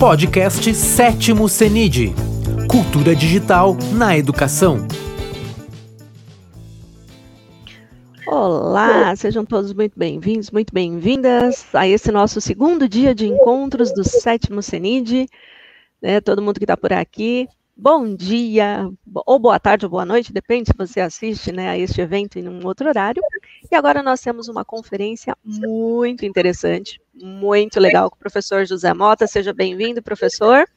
Podcast Sétimo CENID Cultura Digital na Educação. Olá, sejam todos muito bem-vindos, muito bem-vindas a esse nosso segundo dia de encontros do sétimo CENID. Né, todo mundo que está por aqui, bom dia, ou boa tarde ou boa noite, depende se você assiste né, a este evento em um outro horário. E agora nós temos uma conferência muito interessante, muito legal com o professor José Mota. Seja bem-vindo, professor.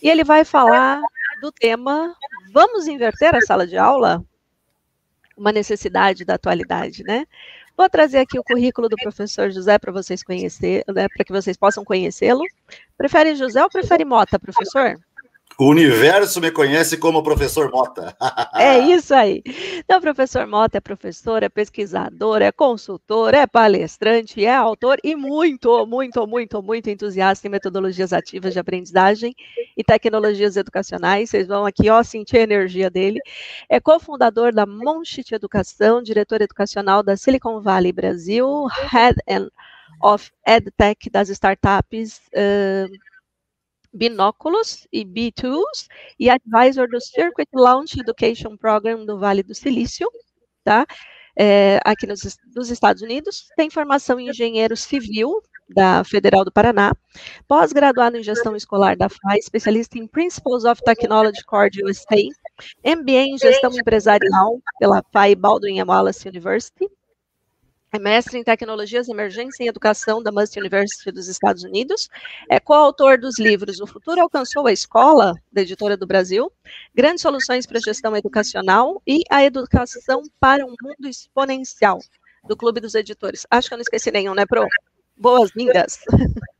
E ele vai falar do tema Vamos inverter a sala de aula? Uma necessidade da atualidade, né? Vou trazer aqui o currículo do professor José para vocês conhecer, né, para que vocês possam conhecê-lo. Prefere José ou prefere Mota, professor? O universo me conhece como professor Mota. é isso aí. Então, professor Mota é professor, é pesquisador, é consultor, é palestrante, é autor e muito, muito, muito, muito entusiasta em metodologias ativas de aprendizagem e tecnologias educacionais. Vocês vão aqui, ó, sentir a energia dele. É cofundador da Monchit Educação, diretor educacional da Silicon Valley Brasil, Head of EdTech das startups. Uh, Binóculos e B2s e advisor do Circuit Launch Education Program do Vale do Silício, tá? É, aqui nos dos Estados Unidos, tem formação em engenheiro civil da Federal do Paraná, pós-graduado em gestão escolar da FAI, especialista em Principles of Technology Core USA, MBA em gestão empresarial pela FAI Baldwin Wallace University, é mestre em tecnologias emergentes em educação da Must University dos Estados Unidos, é coautor dos livros O Futuro Alcançou a Escola, da Editora do Brasil, Grandes Soluções para a Gestão Educacional e A Educação para um Mundo Exponencial, do Clube dos Editores. Acho que eu não esqueci nenhum, né, Pro? Boas-vindas.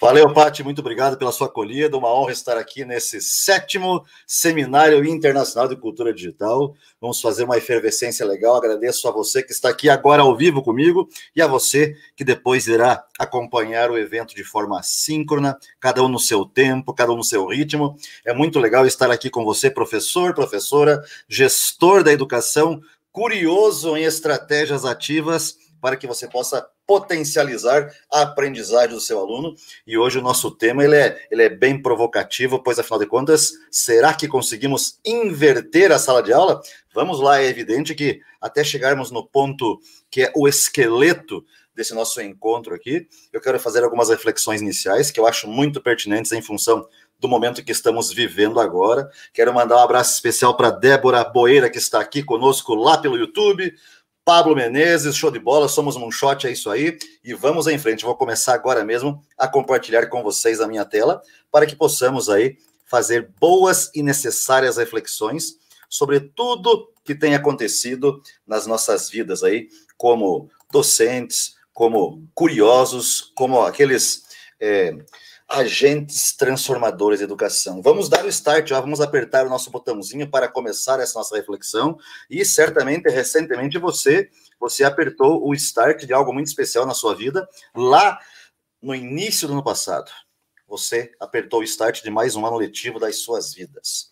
Valeu, Pati, muito obrigado pela sua acolhida. Uma honra estar aqui nesse sétimo Seminário Internacional de Cultura Digital. Vamos fazer uma efervescência legal. Agradeço a você que está aqui agora ao vivo comigo e a você que depois irá acompanhar o evento de forma síncrona, cada um no seu tempo, cada um no seu ritmo. É muito legal estar aqui com você, professor, professora, gestor da educação, curioso em estratégias ativas para que você possa potencializar a aprendizagem do seu aluno. E hoje o nosso tema ele é, ele é bem provocativo, pois afinal de contas, será que conseguimos inverter a sala de aula? Vamos lá, é evidente que até chegarmos no ponto que é o esqueleto desse nosso encontro aqui, eu quero fazer algumas reflexões iniciais que eu acho muito pertinentes em função do momento que estamos vivendo agora. Quero mandar um abraço especial para Débora Boeira, que está aqui conosco lá pelo YouTube, Pablo Menezes, show de bola, somos um shot, é isso aí, e vamos em frente. Vou começar agora mesmo a compartilhar com vocês a minha tela, para que possamos aí fazer boas e necessárias reflexões sobre tudo que tem acontecido nas nossas vidas aí, como docentes, como curiosos, como aqueles é, agentes transformadores de educação. Vamos dar o start, ó, vamos apertar o nosso botãozinho para começar essa nossa reflexão. E certamente, recentemente, você, você apertou o start de algo muito especial na sua vida, lá no início do ano passado. Você apertou o start de mais um ano letivo das suas vidas.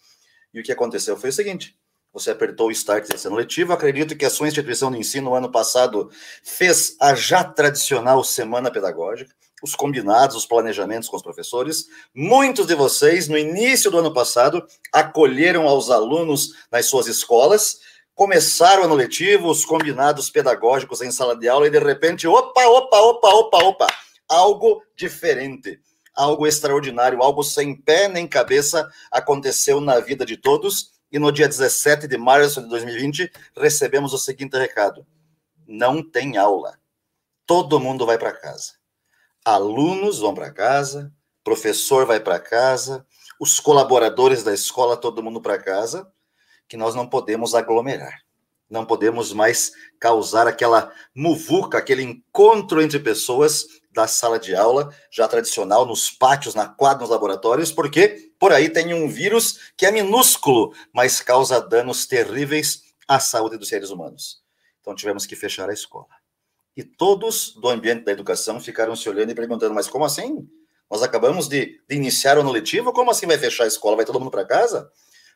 E o que aconteceu foi o seguinte: você apertou o start desse ano letivo. Acredito que a sua instituição de ensino, no ano passado, fez a já tradicional semana pedagógica os combinados, os planejamentos com os professores. Muitos de vocês, no início do ano passado, acolheram aos alunos nas suas escolas, começaram o ano letivo, os combinados pedagógicos em sala de aula, e de repente, opa, opa, opa, opa, opa, algo diferente, algo extraordinário, algo sem pé nem cabeça aconteceu na vida de todos. E no dia 17 de março de 2020, recebemos o seguinte recado: não tem aula. Todo mundo vai para casa alunos vão para casa, professor vai para casa, os colaboradores da escola, todo mundo para casa, que nós não podemos aglomerar. Não podemos mais causar aquela muvuca, aquele encontro entre pessoas da sala de aula, já tradicional, nos pátios, na quadra, nos laboratórios, porque por aí tem um vírus que é minúsculo, mas causa danos terríveis à saúde dos seres humanos. Então tivemos que fechar a escola. E todos do ambiente da educação ficaram se olhando e perguntando: mas como assim? Nós acabamos de, de iniciar o ano letivo? Como assim vai fechar a escola? Vai todo mundo para casa?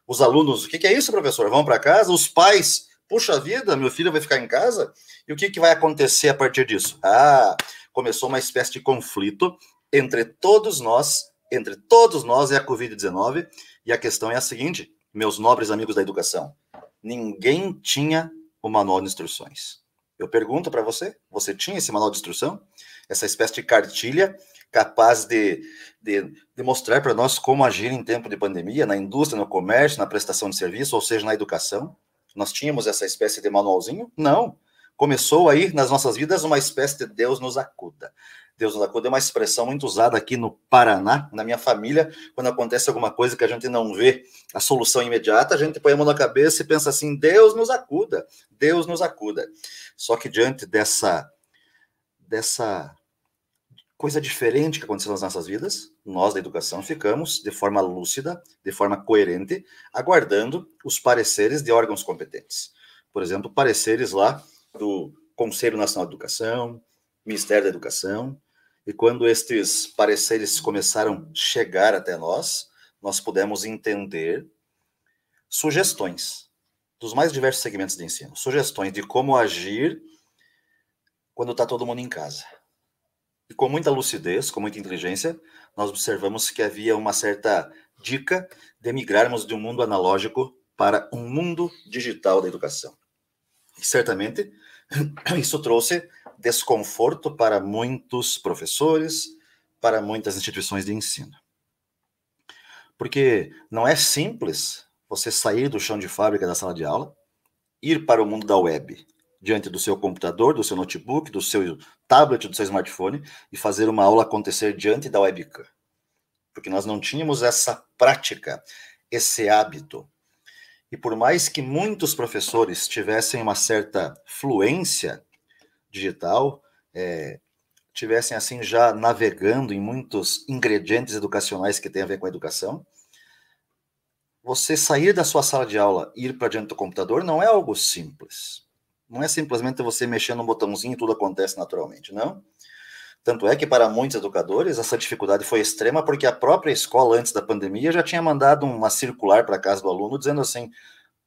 Os alunos, o que, que é isso, professor? Vão para casa? Os pais, puxa vida, meu filho vai ficar em casa? E o que, que vai acontecer a partir disso? Ah, começou uma espécie de conflito entre todos nós entre todos nós é a Covid-19, e a questão é a seguinte, meus nobres amigos da educação: ninguém tinha o manual de instruções. Eu pergunto para você: você tinha esse manual de instrução? Essa espécie de cartilha capaz de, de, de mostrar para nós como agir em tempo de pandemia, na indústria, no comércio, na prestação de serviço, ou seja, na educação? Nós tínhamos essa espécie de manualzinho? Não. Começou aí nas nossas vidas uma espécie de Deus nos acuda. Deus nos acuda é uma expressão muito usada aqui no Paraná, na minha família, quando acontece alguma coisa que a gente não vê a solução imediata, a gente põe a mão na cabeça e pensa assim: Deus nos acuda, Deus nos acuda. Só que diante dessa dessa coisa diferente que aconteceu nas nossas vidas, nós da educação ficamos de forma lúcida, de forma coerente, aguardando os pareceres de órgãos competentes. Por exemplo, pareceres lá do Conselho Nacional de Educação, Ministério da Educação, e quando estes pareceres começaram a chegar até nós, nós pudemos entender sugestões dos mais diversos segmentos de ensino, sugestões de como agir quando está todo mundo em casa. E com muita lucidez, com muita inteligência, nós observamos que havia uma certa dica de migrarmos de um mundo analógico para um mundo digital da educação. E certamente isso trouxe desconforto para muitos professores, para muitas instituições de ensino. Porque não é simples você sair do chão de fábrica da sala de aula, ir para o mundo da web, diante do seu computador, do seu notebook, do seu tablet, do seu smartphone e fazer uma aula acontecer diante da webcam. Porque nós não tínhamos essa prática, esse hábito. E por mais que muitos professores tivessem uma certa fluência digital, é, tivessem assim já navegando em muitos ingredientes educacionais que têm a ver com a educação, você sair da sua sala de aula e ir para diante do computador não é algo simples. Não é simplesmente você mexer no botãozinho e tudo acontece naturalmente, não. Tanto é que para muitos educadores essa dificuldade foi extrema porque a própria escola antes da pandemia já tinha mandado uma circular para casa do aluno dizendo assim: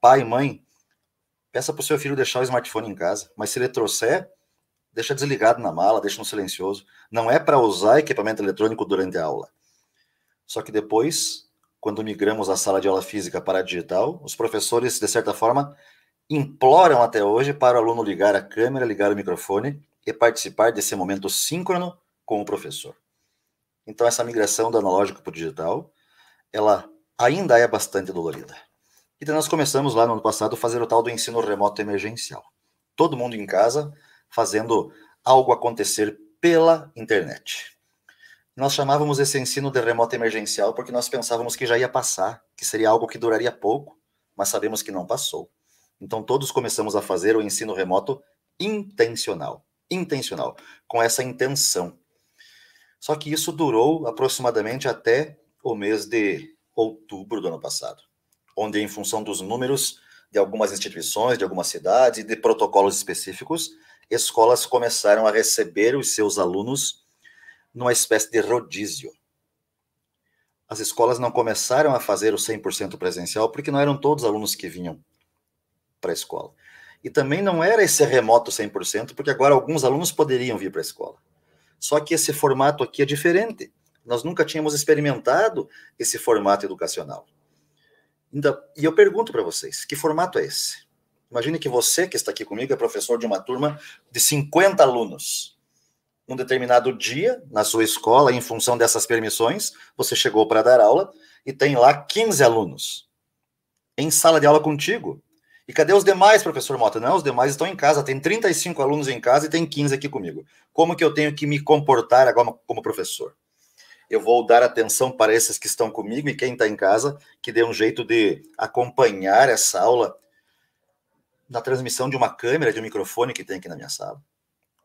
pai, mãe, peça para o seu filho deixar o smartphone em casa, mas se ele trouxer, deixa desligado na mala, deixa no silencioso. Não é para usar equipamento eletrônico durante a aula. Só que depois, quando migramos a sala de aula física para a digital, os professores, de certa forma, imploram até hoje para o aluno ligar a câmera, ligar o microfone e participar desse momento síncrono com o professor. Então, essa migração do analógico para o digital, ela ainda é bastante dolorida. E nós começamos lá no ano passado a fazer o tal do ensino remoto emergencial. Todo mundo em casa, fazendo algo acontecer pela internet. Nós chamávamos esse ensino de remoto emergencial porque nós pensávamos que já ia passar, que seria algo que duraria pouco, mas sabemos que não passou. Então todos começamos a fazer o ensino remoto intencional, intencional, com essa intenção. Só que isso durou aproximadamente até o mês de outubro do ano passado, onde em função dos números de algumas instituições, de algumas cidades e de protocolos específicos, escolas começaram a receber os seus alunos numa espécie de rodízio. As escolas não começaram a fazer o 100% presencial porque não eram todos os alunos que vinham para a escola. E também não era esse remoto 100%, porque agora alguns alunos poderiam vir para a escola. Só que esse formato aqui é diferente. Nós nunca tínhamos experimentado esse formato educacional. E eu pergunto para vocês, que formato é esse? Imagine que você que está aqui comigo é professor de uma turma de 50 alunos. Um determinado dia, na sua escola, em função dessas permissões, você chegou para dar aula e tem lá 15 alunos em sala de aula contigo. E cadê os demais, professor Mota? Não, os demais estão em casa. Tem 35 alunos em casa e tem 15 aqui comigo. Como que eu tenho que me comportar agora como professor? Eu vou dar atenção para esses que estão comigo e quem está em casa, que dê um jeito de acompanhar essa aula na transmissão de uma câmera, de um microfone que tem aqui na minha sala?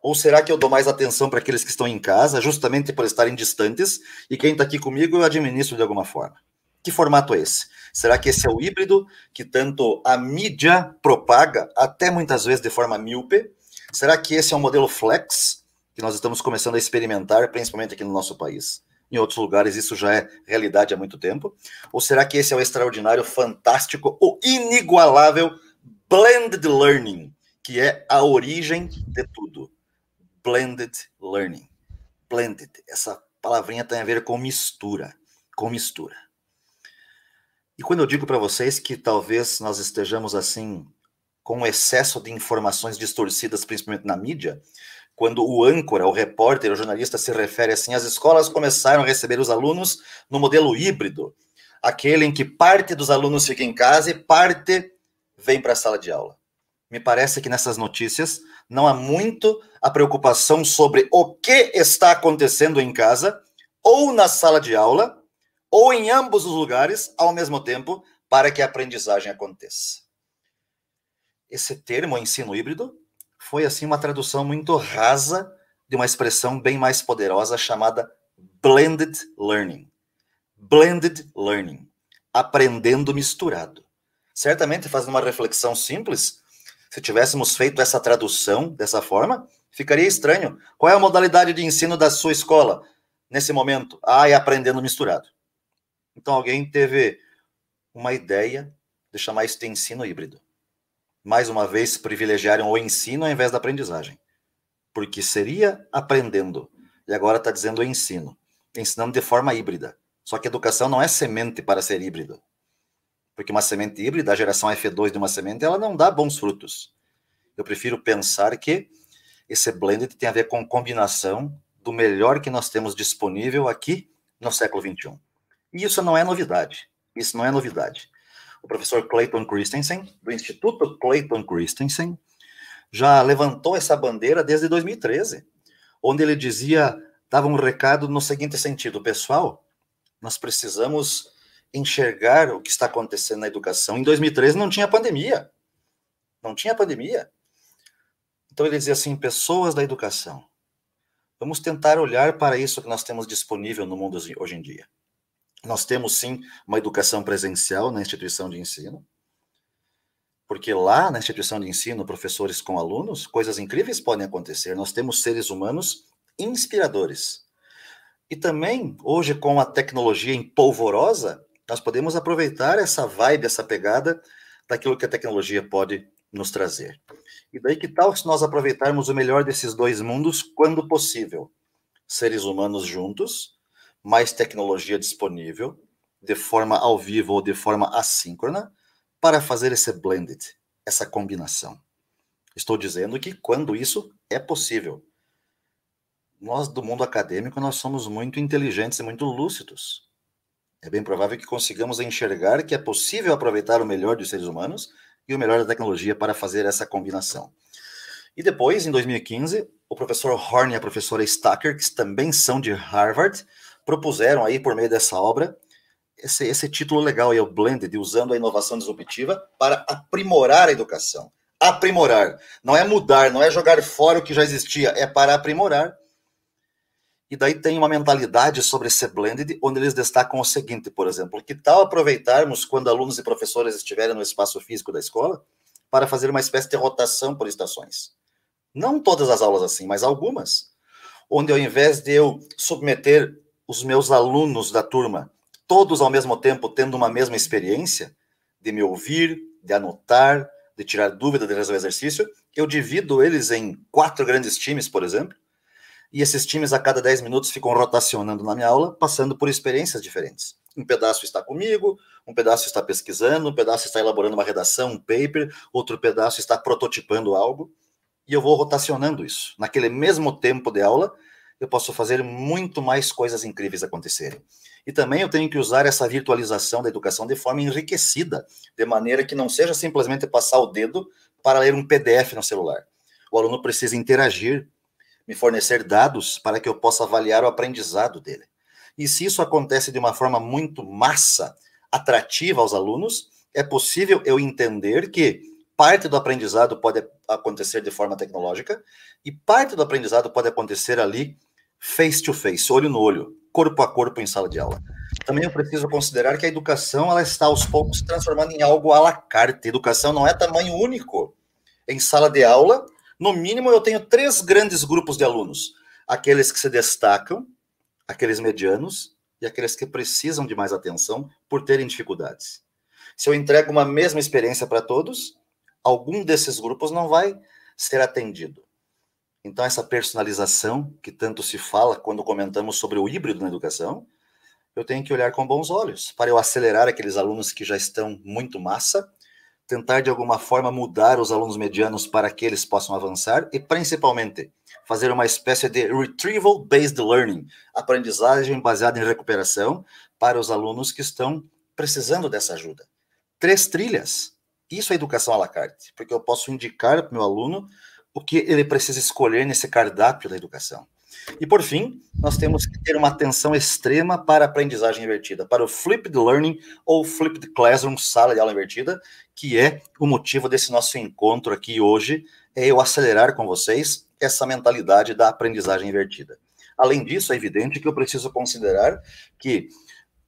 Ou será que eu dou mais atenção para aqueles que estão em casa, justamente por estarem distantes, e quem está aqui comigo eu administro de alguma forma? Que formato é esse? Será que esse é o híbrido que tanto a mídia propaga, até muitas vezes de forma míope? Será que esse é um modelo flex que nós estamos começando a experimentar, principalmente aqui no nosso país? Em outros lugares isso já é realidade há muito tempo? Ou será que esse é o extraordinário, fantástico, o inigualável blended learning, que é a origem de tudo? Blended learning. Blended, essa palavrinha tem a ver com mistura com mistura. E quando eu digo para vocês que talvez nós estejamos assim com excesso de informações distorcidas, principalmente na mídia, quando o âncora, o repórter, o jornalista se refere assim, as escolas começaram a receber os alunos no modelo híbrido, aquele em que parte dos alunos fica em casa e parte vem para a sala de aula. Me parece que nessas notícias não há muito a preocupação sobre o que está acontecendo em casa ou na sala de aula ou em ambos os lugares ao mesmo tempo para que a aprendizagem aconteça. Esse termo, ensino híbrido, foi assim uma tradução muito rasa de uma expressão bem mais poderosa chamada blended learning. Blended learning, aprendendo misturado. Certamente, fazendo uma reflexão simples, se tivéssemos feito essa tradução dessa forma, ficaria estranho. Qual é a modalidade de ensino da sua escola nesse momento? Ah, é aprendendo misturado. Então alguém teve uma ideia de chamar isso de ensino híbrido. Mais uma vez, privilegiaram o ensino ao invés da aprendizagem. Porque seria aprendendo. E agora está dizendo ensino. Ensinando de forma híbrida. Só que educação não é semente para ser híbrido. Porque uma semente híbrida, a geração F2 de uma semente, ela não dá bons frutos. Eu prefiro pensar que esse blended tem a ver com combinação do melhor que nós temos disponível aqui no século 21. E isso não é novidade. Isso não é novidade. O professor Clayton Christensen, do Instituto Clayton Christensen, já levantou essa bandeira desde 2013, onde ele dizia, dava um recado no seguinte sentido: pessoal, nós precisamos enxergar o que está acontecendo na educação. Em 2013 não tinha pandemia. Não tinha pandemia. Então ele dizia assim: pessoas da educação, vamos tentar olhar para isso que nós temos disponível no mundo hoje em dia. Nós temos sim uma educação presencial na instituição de ensino, porque lá na instituição de ensino, professores com alunos, coisas incríveis podem acontecer. Nós temos seres humanos inspiradores. E também, hoje, com a tecnologia empolvorosa, nós podemos aproveitar essa vibe, essa pegada daquilo que a tecnologia pode nos trazer. E daí que tal se nós aproveitarmos o melhor desses dois mundos quando possível? Seres humanos juntos, mais tecnologia disponível, de forma ao vivo ou de forma assíncrona, para fazer esse blended, essa combinação. Estou dizendo que quando isso é possível. Nós do mundo acadêmico nós somos muito inteligentes e muito lúcidos. É bem provável que consigamos enxergar que é possível aproveitar o melhor dos seres humanos e o melhor da tecnologia para fazer essa combinação. E depois, em 2015, o professor Horn e a professora Stacker, que também são de Harvard, propuseram aí, por meio dessa obra, esse, esse título legal, aí, o Blended, usando a inovação disruptiva para aprimorar a educação. Aprimorar. Não é mudar, não é jogar fora o que já existia, é para aprimorar. E daí tem uma mentalidade sobre esse blended, onde eles destacam o seguinte, por exemplo, que tal aproveitarmos quando alunos e professores estiverem no espaço físico da escola para fazer uma espécie de rotação por estações? Não todas as aulas assim, mas algumas. Onde ao invés de eu submeter os meus alunos da turma, todos ao mesmo tempo tendo uma mesma experiência, de me ouvir, de anotar, de tirar dúvida, de resolver exercício, eu divido eles em quatro grandes times, por exemplo, e esses times a cada 10 minutos ficam rotacionando na minha aula, passando por experiências diferentes. Um pedaço está comigo, um pedaço está pesquisando, um pedaço está elaborando uma redação, um paper, outro pedaço está prototipando algo, e eu vou rotacionando isso. Naquele mesmo tempo de aula, eu posso fazer muito mais coisas incríveis acontecerem. E também eu tenho que usar essa virtualização da educação de forma enriquecida, de maneira que não seja simplesmente passar o dedo para ler um PDF no celular. O aluno precisa interagir, me fornecer dados para que eu possa avaliar o aprendizado dele. E se isso acontece de uma forma muito massa, atrativa aos alunos, é possível eu entender que parte do aprendizado pode acontecer de forma tecnológica e parte do aprendizado pode acontecer ali face to face, olho no olho, corpo a corpo em sala de aula. Também eu preciso considerar que a educação ela está aos poucos transformando em algo à la carte. educação não é tamanho único. Em sala de aula, no mínimo eu tenho três grandes grupos de alunos: aqueles que se destacam, aqueles medianos e aqueles que precisam de mais atenção por terem dificuldades. Se eu entrego uma mesma experiência para todos, algum desses grupos não vai ser atendido. Então, essa personalização que tanto se fala quando comentamos sobre o híbrido na educação, eu tenho que olhar com bons olhos para eu acelerar aqueles alunos que já estão muito massa, tentar de alguma forma mudar os alunos medianos para que eles possam avançar e principalmente fazer uma espécie de retrieval based learning, aprendizagem baseada em recuperação para os alunos que estão precisando dessa ajuda. Três trilhas. Isso é educação à la carte, porque eu posso indicar para o meu aluno o que ele precisa escolher nesse cardápio da educação. E por fim, nós temos que ter uma atenção extrema para a aprendizagem invertida, para o flipped learning ou flipped classroom, sala de aula invertida, que é o motivo desse nosso encontro aqui hoje, é eu acelerar com vocês essa mentalidade da aprendizagem invertida. Além disso, é evidente que eu preciso considerar que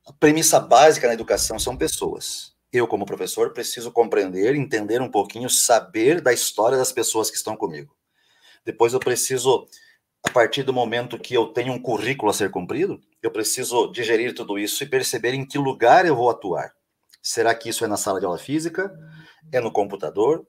a premissa básica na educação são pessoas. Eu, como professor, preciso compreender, entender um pouquinho, saber da história das pessoas que estão comigo. Depois eu preciso a partir do momento que eu tenho um currículo a ser cumprido, eu preciso digerir tudo isso e perceber em que lugar eu vou atuar. Será que isso é na sala de aula física? É no computador?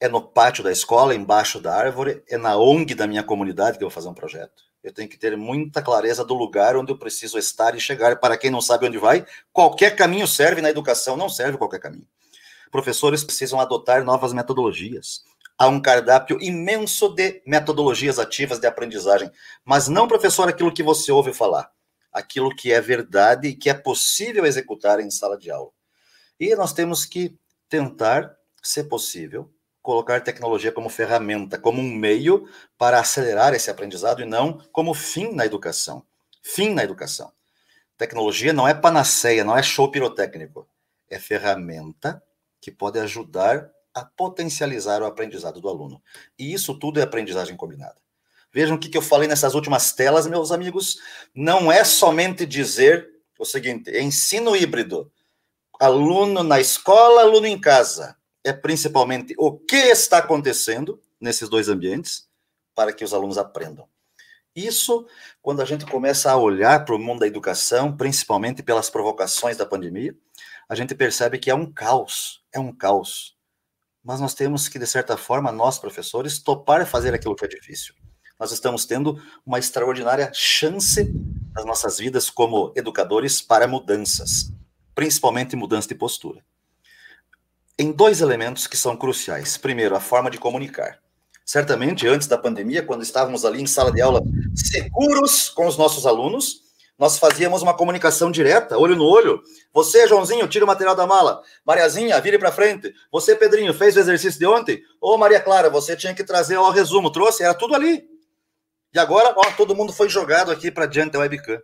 É no pátio da escola, embaixo da árvore? É na ONG da minha comunidade que eu vou fazer um projeto? Eu tenho que ter muita clareza do lugar onde eu preciso estar e chegar. Para quem não sabe onde vai, qualquer caminho serve na educação, não serve qualquer caminho. Professores precisam adotar novas metodologias há um cardápio imenso de metodologias ativas de aprendizagem, mas não, professor, aquilo que você ouve falar, aquilo que é verdade e que é possível executar em sala de aula. E nós temos que tentar, se possível, colocar tecnologia como ferramenta, como um meio para acelerar esse aprendizado e não como fim na educação. Fim na educação. Tecnologia não é panaceia, não é show pirotécnico. É ferramenta que pode ajudar a potencializar o aprendizado do aluno. E isso tudo é aprendizagem combinada. Vejam o que, eu falei nessas últimas telas, meus amigos. Não é somente dizer o seguinte: ensino híbrido, aluno na escola, aluno em casa. É principalmente o que está acontecendo nesses dois ambientes para que os alunos aprendam. Isso, quando a gente começa a olhar para o mundo da educação, principalmente pelas provocações da pandemia, a gente percebe que é um caos, é um caos mas nós temos que, de certa forma, nós, professores, topar fazer aquilo que é difícil. Nós estamos tendo uma extraordinária chance nas nossas vidas como educadores para mudanças, principalmente mudança de postura. Em dois elementos que são cruciais. Primeiro, a forma de comunicar. Certamente, antes da pandemia, quando estávamos ali em sala de aula seguros com os nossos alunos, nós fazíamos uma comunicação direta, olho no olho. Você, Joãozinho, tira o material da mala. Mariazinha, vire para frente. Você, Pedrinho, fez o exercício de ontem? Ô, Maria Clara, você tinha que trazer o resumo. Trouxe? Era tudo ali. E agora, ó, todo mundo foi jogado aqui para diante da webcam.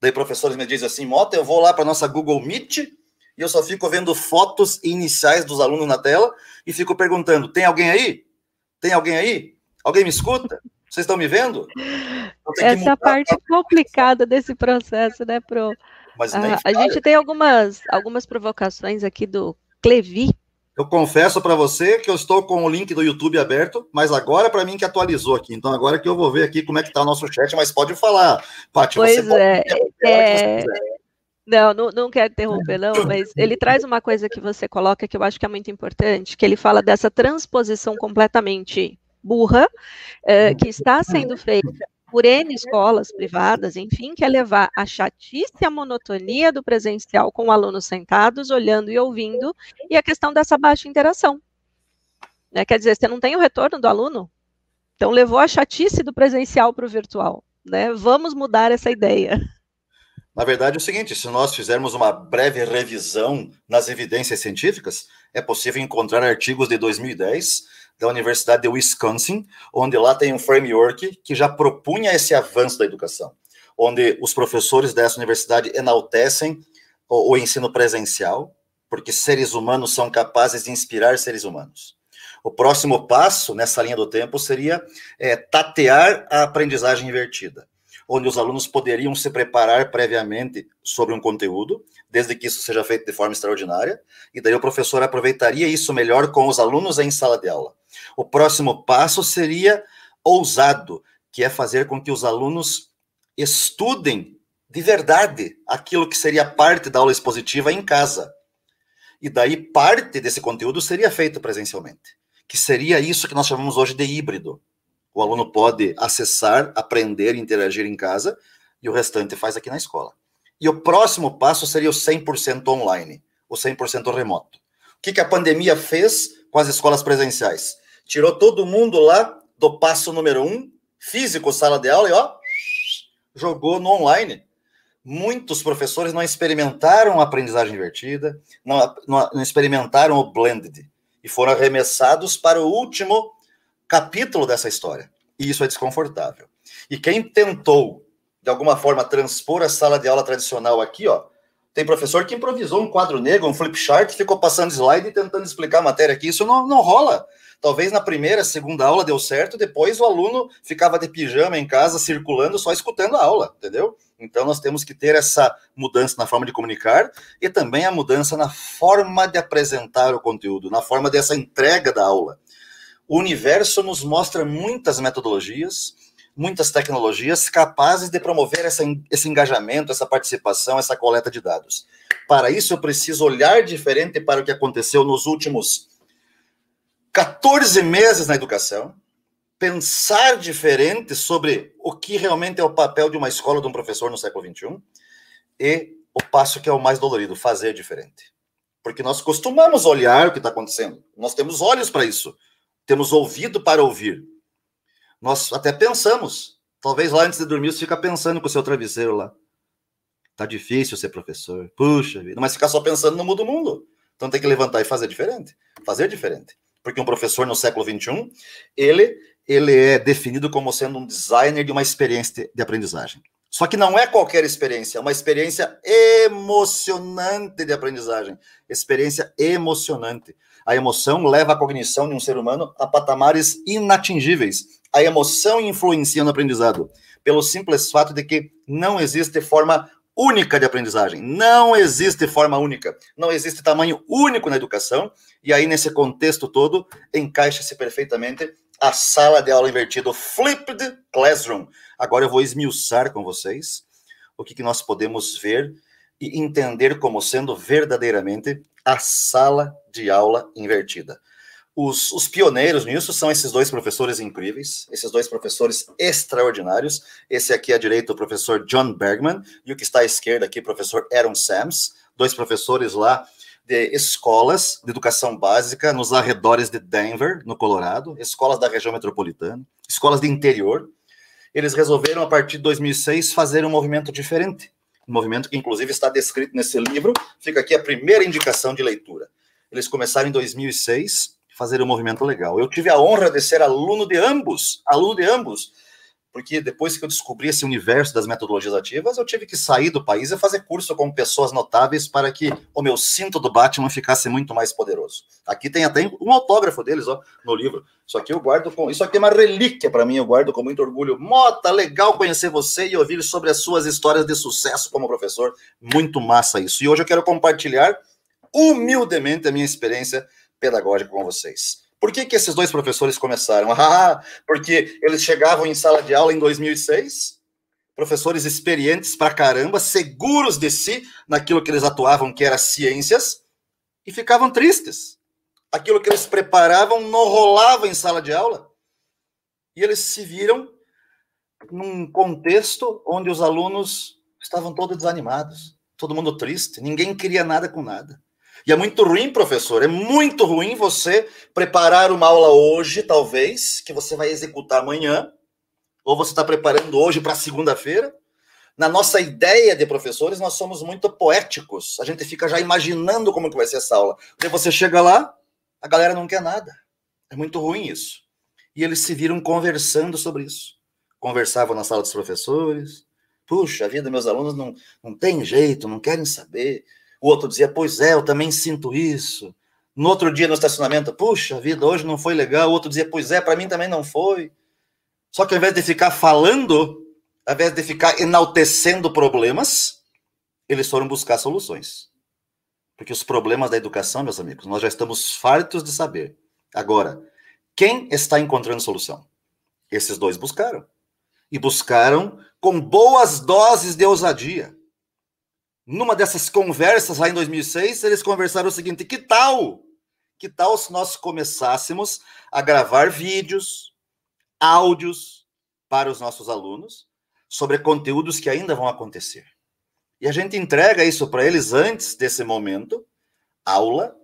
Daí professores me dizem assim, Mota, eu vou lá para nossa Google Meet e eu só fico vendo fotos iniciais dos alunos na tela e fico perguntando, tem alguém aí? Tem alguém aí? Alguém me escuta? Vocês estão me vendo? Essa é a parte complicada desse processo, né, Pro? Mas ah, a gente tem algumas, algumas provocações aqui do Clevi. Eu confesso para você que eu estou com o link do YouTube aberto, mas agora para mim que atualizou aqui. Então agora que eu vou ver aqui como é que está o nosso chat, mas pode falar, Paty. Pois você é. é... Não, não, não quero interromper, não, mas ele traz uma coisa que você coloca que eu acho que é muito importante, que ele fala dessa transposição completamente burra, uh, que está sendo feita por N escolas privadas, enfim, que é levar a chatice e a monotonia do presencial com alunos sentados, olhando e ouvindo, e a questão dessa baixa interação. Né? Quer dizer, você não tem o retorno do aluno, então levou a chatice do presencial para o virtual. Né? Vamos mudar essa ideia. Na verdade, é o seguinte: se nós fizermos uma breve revisão nas evidências científicas, é possível encontrar artigos de 2010 da Universidade de Wisconsin, onde lá tem um framework que já propunha esse avanço da educação, onde os professores dessa universidade enaltecem o, o ensino presencial, porque seres humanos são capazes de inspirar seres humanos. O próximo passo nessa linha do tempo seria é, tatear a aprendizagem invertida, onde os alunos poderiam se preparar previamente sobre um conteúdo, desde que isso seja feito de forma extraordinária, e daí o professor aproveitaria isso melhor com os alunos em sala de aula. O próximo passo seria ousado, que é fazer com que os alunos estudem de verdade aquilo que seria parte da aula expositiva em casa. E daí parte desse conteúdo seria feito presencialmente, que seria isso que nós chamamos hoje de híbrido. O aluno pode acessar, aprender, interagir em casa e o restante faz aqui na escola. E o próximo passo seria o 100% online, o 100% remoto. O que, que a pandemia fez com as escolas presenciais? Tirou todo mundo lá do passo número um, físico, sala de aula, e ó, jogou no online. Muitos professores não experimentaram a aprendizagem invertida, não, não, não experimentaram o blended, e foram arremessados para o último capítulo dessa história. E isso é desconfortável. E quem tentou, de alguma forma, transpor a sala de aula tradicional aqui, ó, tem professor que improvisou um quadro negro, um flip chart, ficou passando slide e tentando explicar a matéria aqui. Isso não, não rola. Talvez na primeira, segunda aula deu certo, depois o aluno ficava de pijama em casa, circulando, só escutando a aula, entendeu? Então nós temos que ter essa mudança na forma de comunicar e também a mudança na forma de apresentar o conteúdo, na forma dessa entrega da aula. O universo nos mostra muitas metodologias, muitas tecnologias capazes de promover essa, esse engajamento, essa participação, essa coleta de dados. Para isso, eu preciso olhar diferente para o que aconteceu nos últimos 14 meses na educação, pensar diferente sobre o que realmente é o papel de uma escola, de um professor no século XXI, e o passo que é o mais dolorido, fazer diferente. Porque nós costumamos olhar o que está acontecendo, nós temos olhos para isso, temos ouvido para ouvir, nós até pensamos. Talvez lá antes de dormir você fica pensando com o seu travesseiro lá. Tá difícil ser professor. Puxa vida. Mas ficar só pensando não muda o mundo. Então tem que levantar e fazer diferente. Fazer diferente. Porque um professor no século XXI, ele, ele é definido como sendo um designer de uma experiência de aprendizagem. Só que não é qualquer experiência, é uma experiência emocionante de aprendizagem. Experiência emocionante. A emoção leva a cognição de um ser humano a patamares inatingíveis. A emoção influencia no aprendizado, pelo simples fato de que não existe forma única de aprendizagem. Não existe forma única. Não existe tamanho único na educação. E aí, nesse contexto todo, encaixa-se perfeitamente a sala de aula invertida, o Flipped Classroom. Agora eu vou esmiuçar com vocês o que, que nós podemos ver e entender como sendo verdadeiramente a sala de aula invertida. Os, os, pioneiros nisso são esses dois professores incríveis, esses dois professores extraordinários. Esse aqui à direita, o professor John Bergman, e o que está à esquerda aqui, o professor Aaron Sams, dois professores lá de escolas de educação básica nos arredores de Denver, no Colorado, escolas da região metropolitana, escolas de interior. Eles resolveram, a partir de 2006, fazer um movimento diferente um movimento que inclusive está descrito nesse livro. Fica aqui a primeira indicação de leitura. Eles começaram em 2006, fazer um movimento legal. Eu tive a honra de ser aluno de ambos, aluno de ambos, porque depois que eu descobri esse universo das metodologias ativas, eu tive que sair do país e fazer curso com pessoas notáveis para que o meu cinto do Batman ficasse muito mais poderoso. Aqui tem até um autógrafo deles, ó, no livro. Isso aqui eu guardo com, isso aqui é uma relíquia para mim, eu guardo com muito orgulho. Mota, legal conhecer você e ouvir sobre as suas histórias de sucesso como professor. Muito massa isso. E hoje eu quero compartilhar humildemente a minha experiência pedagógica com vocês. Por que, que esses dois professores começaram? Ah, porque eles chegavam em sala de aula em 2006, professores experientes pra caramba, seguros de si naquilo que eles atuavam, que era ciências, e ficavam tristes. Aquilo que eles preparavam não rolava em sala de aula. E eles se viram num contexto onde os alunos estavam todos desanimados, todo mundo triste, ninguém queria nada com nada. E é muito ruim, professor, é muito ruim você preparar uma aula hoje, talvez, que você vai executar amanhã, ou você está preparando hoje para segunda-feira. Na nossa ideia de professores, nós somos muito poéticos. A gente fica já imaginando como que vai ser essa aula. Daí você chega lá, a galera não quer nada. É muito ruim isso. E eles se viram conversando sobre isso. Conversavam na sala dos professores. Puxa vida, meus alunos não, não têm jeito, não querem saber. O outro dizia, pois é, eu também sinto isso. No outro dia no estacionamento, puxa vida, hoje não foi legal. O outro dizia, pois é, para mim também não foi. Só que ao invés de ficar falando, ao invés de ficar enaltecendo problemas, eles foram buscar soluções. Porque os problemas da educação, meus amigos, nós já estamos fartos de saber. Agora, quem está encontrando solução? Esses dois buscaram. E buscaram com boas doses de ousadia numa dessas conversas lá em 2006, eles conversaram o seguinte: que tal? Que tal se nós começássemos a gravar vídeos, áudios para os nossos alunos sobre conteúdos que ainda vão acontecer? E a gente entrega isso para eles antes desse momento, aula,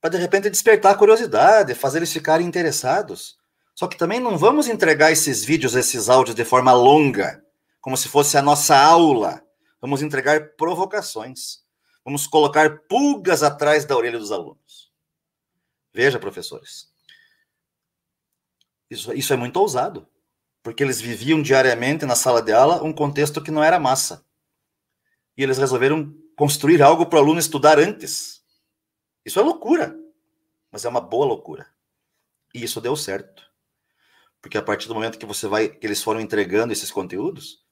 para de repente despertar a curiosidade, fazer eles ficarem interessados. Só que também não vamos entregar esses vídeos, esses áudios de forma longa, como se fosse a nossa aula. Vamos entregar provocações. Vamos colocar pulgas atrás da orelha dos alunos. Veja, professores. Isso, isso é muito ousado, porque eles viviam diariamente na sala de aula um contexto que não era massa. E eles resolveram construir algo para o aluno estudar antes. Isso é loucura, mas é uma boa loucura. E isso deu certo. Porque a partir do momento que você vai, que eles foram entregando esses conteúdos,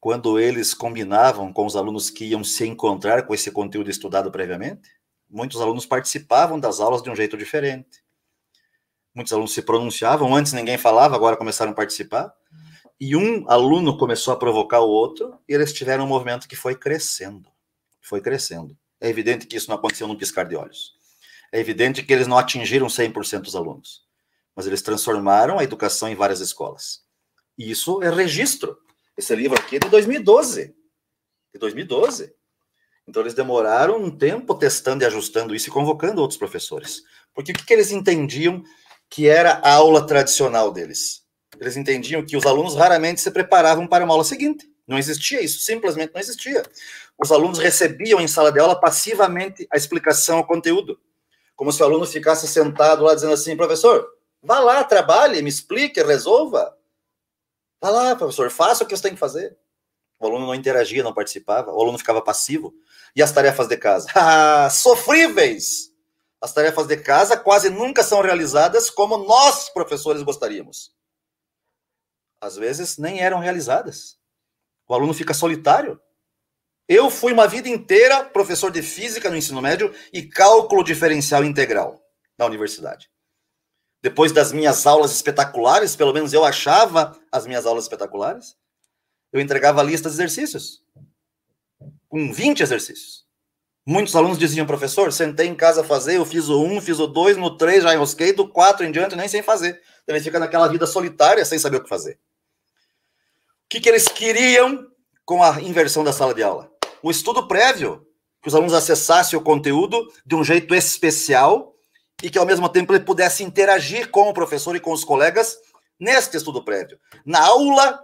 quando eles combinavam com os alunos que iam se encontrar com esse conteúdo estudado previamente, muitos alunos participavam das aulas de um jeito diferente. Muitos alunos se pronunciavam, antes ninguém falava, agora começaram a participar. E um aluno começou a provocar o outro, e eles tiveram um movimento que foi crescendo. Foi crescendo. É evidente que isso não aconteceu num piscar de olhos. É evidente que eles não atingiram 100% dos alunos mas eles transformaram a educação em várias escolas. E isso é registro. Esse livro aqui é de 2012. De 2012. Então eles demoraram um tempo testando e ajustando isso e convocando outros professores. Porque o que, que eles entendiam que era a aula tradicional deles? Eles entendiam que os alunos raramente se preparavam para uma aula seguinte. Não existia isso, simplesmente não existia. Os alunos recebiam em sala de aula passivamente a explicação ao conteúdo. Como se o aluno ficasse sentado lá dizendo assim, professor, Vá lá, trabalhe, me explique, resolva. Vá lá, professor, faça o que você tem que fazer. O aluno não interagia, não participava, o aluno ficava passivo. E as tarefas de casa? Ah, sofríveis! As tarefas de casa quase nunca são realizadas como nós, professores, gostaríamos. Às vezes nem eram realizadas. O aluno fica solitário. Eu fui uma vida inteira professor de física no ensino médio e cálculo diferencial integral na universidade depois das minhas aulas espetaculares, pelo menos eu achava as minhas aulas espetaculares, eu entregava listas de exercícios, com 20 exercícios. Muitos alunos diziam, professor, sentei em casa a fazer, eu fiz o 1, fiz o 2, no 3 já enrosquei, do 4 em diante nem sem fazer. Então ele fica naquela vida solitária sem saber o que fazer. O que, que eles queriam com a inversão da sala de aula? O estudo prévio, que os alunos acessassem o conteúdo de um jeito especial, e que ao mesmo tempo ele pudesse interagir com o professor e com os colegas neste estudo prévio. Na aula,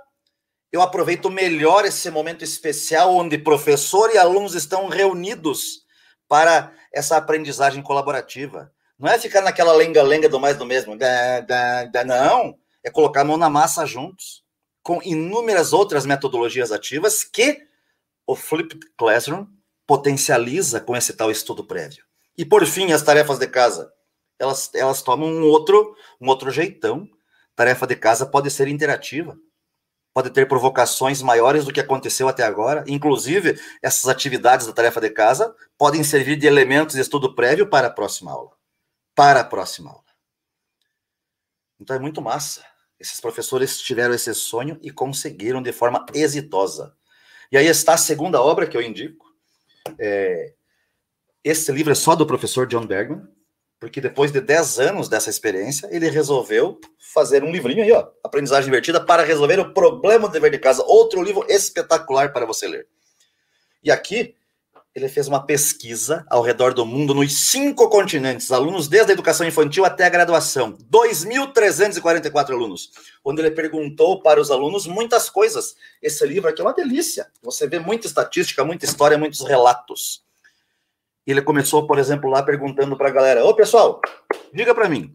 eu aproveito melhor esse momento especial onde professor e alunos estão reunidos para essa aprendizagem colaborativa. Não é ficar naquela lenga-lenga do mais do mesmo, da, da, não. É colocar a mão na massa juntos, com inúmeras outras metodologias ativas que o Flipped Classroom potencializa com esse tal estudo prévio. E por fim, as tarefas de casa elas, elas tomam um outro, um outro jeitão. Tarefa de casa pode ser interativa, pode ter provocações maiores do que aconteceu até agora. Inclusive, essas atividades da tarefa de casa podem servir de elementos de estudo prévio para a próxima aula. Para a próxima aula. Então é muito massa. Esses professores tiveram esse sonho e conseguiram de forma exitosa. E aí está a segunda obra que eu indico. É, esse livro é só do professor John Bergman porque depois de 10 anos dessa experiência, ele resolveu fazer um livrinho aí, ó, Aprendizagem Invertida para resolver o problema do dever de casa. Outro livro espetacular para você ler. E aqui, ele fez uma pesquisa ao redor do mundo, nos cinco continentes, alunos desde a educação infantil até a graduação. 2.344 alunos, onde ele perguntou para os alunos muitas coisas. Esse livro aqui é uma delícia. Você vê muita estatística, muita história, muitos relatos ele começou, por exemplo, lá perguntando para a galera: Ô pessoal, diga para mim,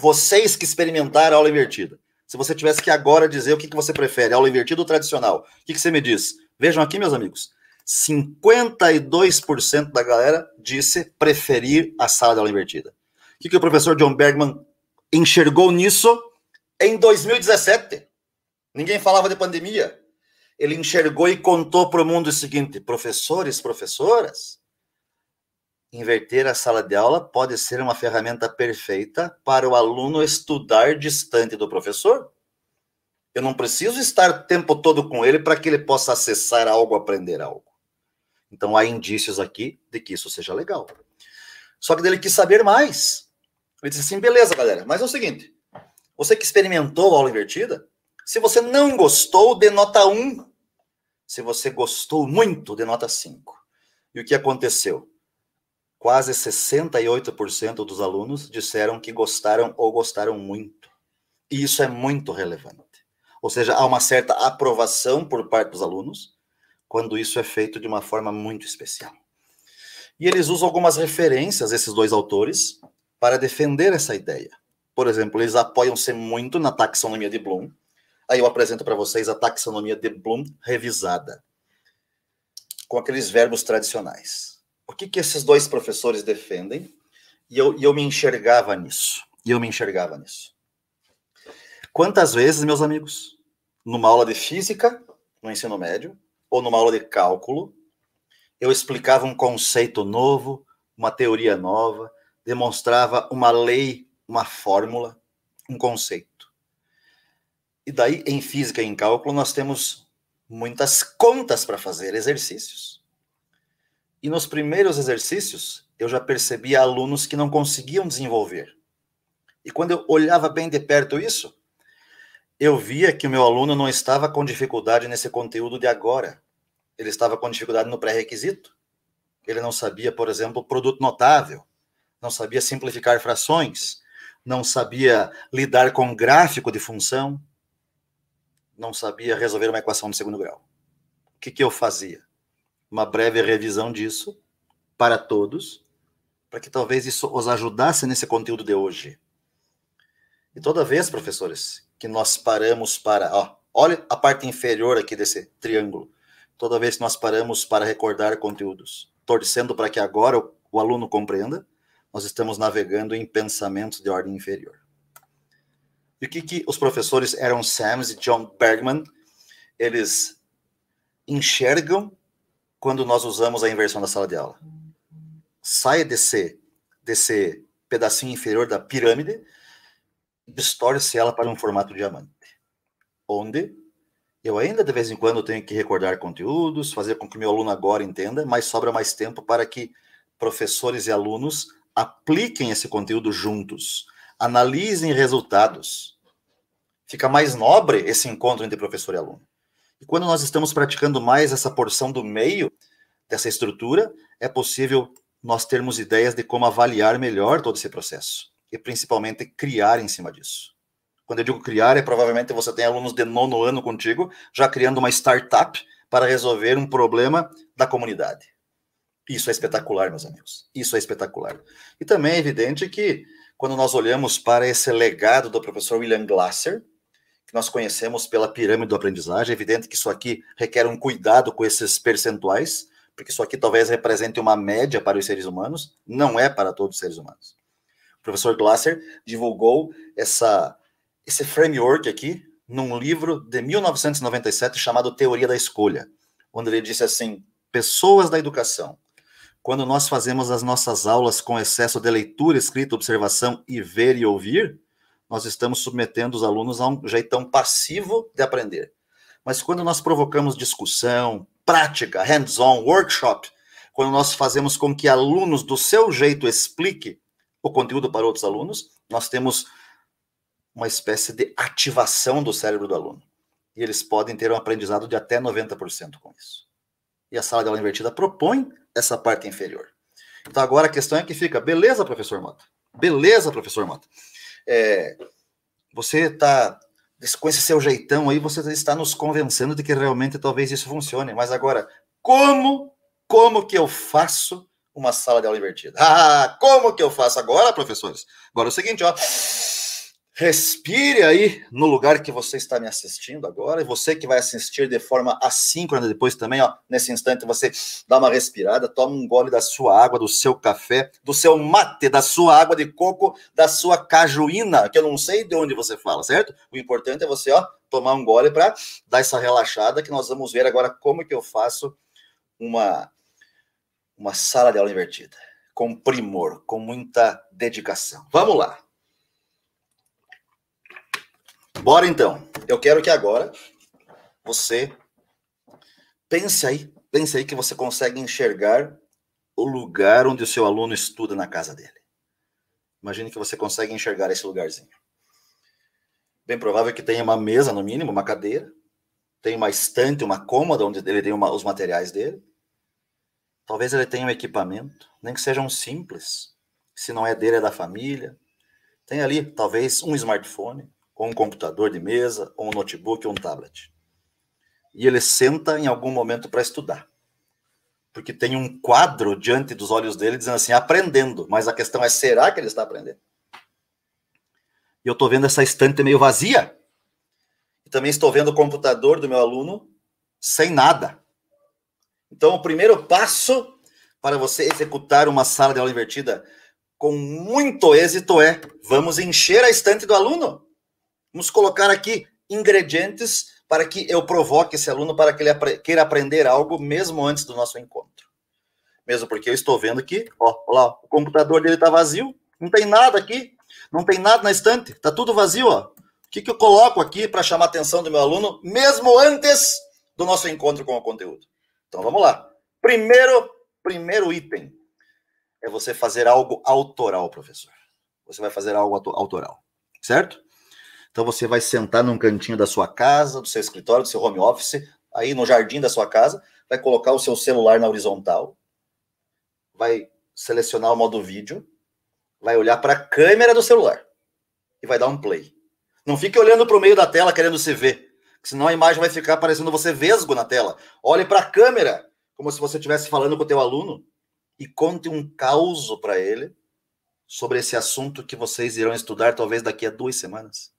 vocês que experimentaram a aula invertida, se você tivesse que agora dizer o que, que você prefere, aula invertida ou tradicional, o que, que você me diz? Vejam aqui, meus amigos: 52% da galera disse preferir a sala de aula invertida. O que, que o professor John Bergman enxergou nisso em 2017? Ninguém falava de pandemia. Ele enxergou e contou para o mundo o seguinte: professores, professoras, Inverter a sala de aula pode ser uma ferramenta perfeita para o aluno estudar distante do professor. Eu não preciso estar o tempo todo com ele para que ele possa acessar algo, aprender algo. Então há indícios aqui de que isso seja legal. Só que ele quis saber mais. Ele disse assim: beleza, galera, mas é o seguinte: você que experimentou a aula invertida, se você não gostou, dê nota 1. se você gostou muito de nota 5. E o que aconteceu? Quase 68% dos alunos disseram que gostaram ou gostaram muito. E isso é muito relevante. Ou seja, há uma certa aprovação por parte dos alunos quando isso é feito de uma forma muito especial. E eles usam algumas referências, esses dois autores, para defender essa ideia. Por exemplo, eles apoiam-se muito na taxonomia de Bloom. Aí eu apresento para vocês a taxonomia de Bloom revisada, com aqueles verbos tradicionais. O que, que esses dois professores defendem? E eu, e eu me enxergava nisso. E eu me enxergava nisso. Quantas vezes, meus amigos, numa aula de física, no ensino médio, ou numa aula de cálculo, eu explicava um conceito novo, uma teoria nova, demonstrava uma lei, uma fórmula, um conceito. E daí, em física e em cálculo, nós temos muitas contas para fazer, exercícios. E nos primeiros exercícios, eu já percebia alunos que não conseguiam desenvolver. E quando eu olhava bem de perto isso, eu via que o meu aluno não estava com dificuldade nesse conteúdo de agora. Ele estava com dificuldade no pré-requisito. Ele não sabia, por exemplo, produto notável, não sabia simplificar frações, não sabia lidar com gráfico de função, não sabia resolver uma equação de segundo grau. O que, que eu fazia? Uma breve revisão disso para todos, para que talvez isso os ajudasse nesse conteúdo de hoje. E toda vez, professores, que nós paramos para. Ó, olha a parte inferior aqui desse triângulo. Toda vez que nós paramos para recordar conteúdos, torcendo para que agora o, o aluno compreenda, nós estamos navegando em pensamentos de ordem inferior. E o que, que os professores Aaron Sams e John Bergman, eles enxergam quando nós usamos a inversão da sala de aula? Sai desse, desse pedacinho inferior da pirâmide distorce ela para um formato diamante, onde eu ainda de vez em quando tenho que recordar conteúdos, fazer com que meu aluno agora entenda, mas sobra mais tempo para que professores e alunos apliquem esse conteúdo juntos, analisem resultados. Fica mais nobre esse encontro entre professor e aluno. E quando nós estamos praticando mais essa porção do meio dessa estrutura, é possível nós termos ideias de como avaliar melhor todo esse processo e principalmente criar em cima disso. Quando eu digo criar, é provavelmente você tem alunos de nono ano contigo, já criando uma startup para resolver um problema da comunidade. Isso é espetacular, meus amigos. Isso é espetacular. E também é evidente que, quando nós olhamos para esse legado do professor William Glasser, que nós conhecemos pela pirâmide do aprendizagem, é evidente que isso aqui requer um cuidado com esses percentuais, porque isso aqui talvez represente uma média para os seres humanos, não é para todos os seres humanos. Professor Glasser divulgou essa, esse framework aqui num livro de 1997 chamado Teoria da Escolha, onde ele disse assim: pessoas da educação, quando nós fazemos as nossas aulas com excesso de leitura, escrita, observação e ver e ouvir, nós estamos submetendo os alunos a um jeitão passivo de aprender. Mas quando nós provocamos discussão, prática, hands-on, workshop, quando nós fazemos com que alunos do seu jeito explique o conteúdo para outros alunos, nós temos uma espécie de ativação do cérebro do aluno. E eles podem ter um aprendizado de até 90% com isso. E a sala de aula invertida propõe essa parte inferior. Então agora a questão é que fica, beleza, professor Mota? Beleza, professor Mota? É, você está com esse seu jeitão aí, você está nos convencendo de que realmente talvez isso funcione. Mas agora, como, como que eu faço uma sala de aula invertida. Ah, como que eu faço agora, professores? Agora é o seguinte, ó. Respire aí no lugar que você está me assistindo agora, e você que vai assistir de forma assíncrona depois também, ó, nesse instante você dá uma respirada, toma um gole da sua água, do seu café, do seu mate, da sua água de coco, da sua cajuína, que eu não sei de onde você fala, certo? O importante é você, ó, tomar um gole para dar essa relaxada que nós vamos ver agora como que eu faço uma uma sala de aula invertida, com primor, com muita dedicação. Vamos lá. Bora então. Eu quero que agora você pense aí, pense aí que você consegue enxergar o lugar onde o seu aluno estuda na casa dele. Imagine que você consegue enxergar esse lugarzinho. Bem provável que tenha uma mesa, no mínimo, uma cadeira, tem uma estante, uma cômoda onde ele tem uma, os materiais dele. Talvez ele tenha um equipamento, nem que seja um simples. Se não é dele, é da família. Tem ali, talvez, um smartphone, ou um computador de mesa, ou um notebook, ou um tablet. E ele senta em algum momento para estudar. Porque tem um quadro diante dos olhos dele dizendo assim, aprendendo. Mas a questão é, será que ele está aprendendo? E eu estou vendo essa estante meio vazia. E também estou vendo o computador do meu aluno sem nada. Então, o primeiro passo para você executar uma sala de aula invertida com muito êxito é: vamos encher a estante do aluno. Vamos colocar aqui ingredientes para que eu provoque esse aluno para que ele apre queira aprender algo mesmo antes do nosso encontro. Mesmo porque eu estou vendo ó, ó lá, o computador dele está vazio, não tem nada aqui, não tem nada na estante, está tudo vazio, ó. O que, que eu coloco aqui para chamar a atenção do meu aluno, mesmo antes do nosso encontro com o conteúdo? Então vamos lá. Primeiro, primeiro item é você fazer algo autoral, professor. Você vai fazer algo autoral, certo? Então você vai sentar num cantinho da sua casa, do seu escritório, do seu home office, aí no jardim da sua casa, vai colocar o seu celular na horizontal, vai selecionar o modo vídeo, vai olhar para a câmera do celular e vai dar um play. Não fique olhando para o meio da tela querendo se ver, senão a imagem vai ficar parecendo você vesgo na tela. Olhe para a câmera, como se você estivesse falando com o teu aluno e conte um caos para ele sobre esse assunto que vocês irão estudar talvez daqui a duas semanas.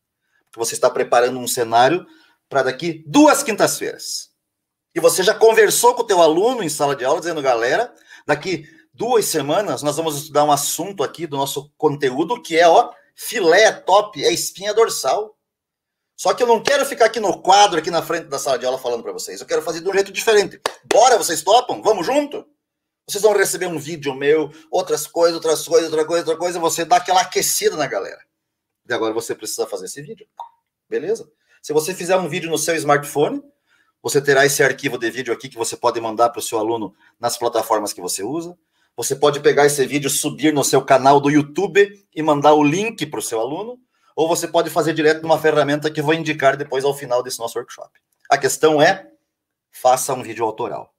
Você está preparando um cenário para daqui duas quintas-feiras. E você já conversou com o teu aluno em sala de aula dizendo, galera, daqui duas semanas nós vamos estudar um assunto aqui do nosso conteúdo que é, ó, filé top, é espinha dorsal. Só que eu não quero ficar aqui no quadro, aqui na frente da sala de aula falando para vocês. Eu quero fazer de um jeito diferente. Bora, vocês topam? Vamos junto? Vocês vão receber um vídeo meu, outras coisas, outras coisas, outra coisa, outra coisa, você dá aquela aquecida na galera. E agora você precisa fazer esse vídeo. Beleza? Se você fizer um vídeo no seu smartphone, você terá esse arquivo de vídeo aqui que você pode mandar para o seu aluno nas plataformas que você usa. Você pode pegar esse vídeo, subir no seu canal do YouTube e mandar o link para o seu aluno. Ou você pode fazer direto numa ferramenta que vou indicar depois ao final desse nosso workshop. A questão é: faça um vídeo autoral.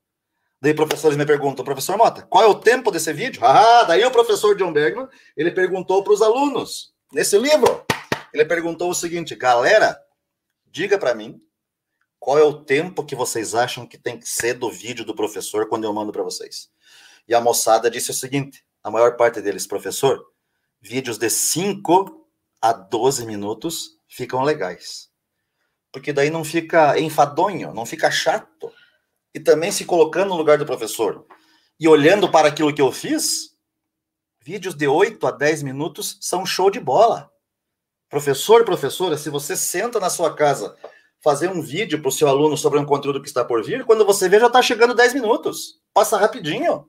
Daí professores me perguntam, professor Mota, qual é o tempo desse vídeo? Ah, daí o professor John Bergman, ele perguntou para os alunos, nesse livro, ele perguntou o seguinte, galera, diga para mim, qual é o tempo que vocês acham que tem que ser do vídeo do professor quando eu mando para vocês? E a moçada disse o seguinte, a maior parte deles, professor, vídeos de 5 a 12 minutos ficam legais. Porque daí não fica enfadonho, não fica chato e também se colocando no lugar do professor e olhando para aquilo que eu fiz, vídeos de 8 a 10 minutos são show de bola. Professor, professora, se você senta na sua casa fazer um vídeo para o seu aluno sobre um conteúdo que está por vir, quando você vê já está chegando 10 minutos. Passa rapidinho.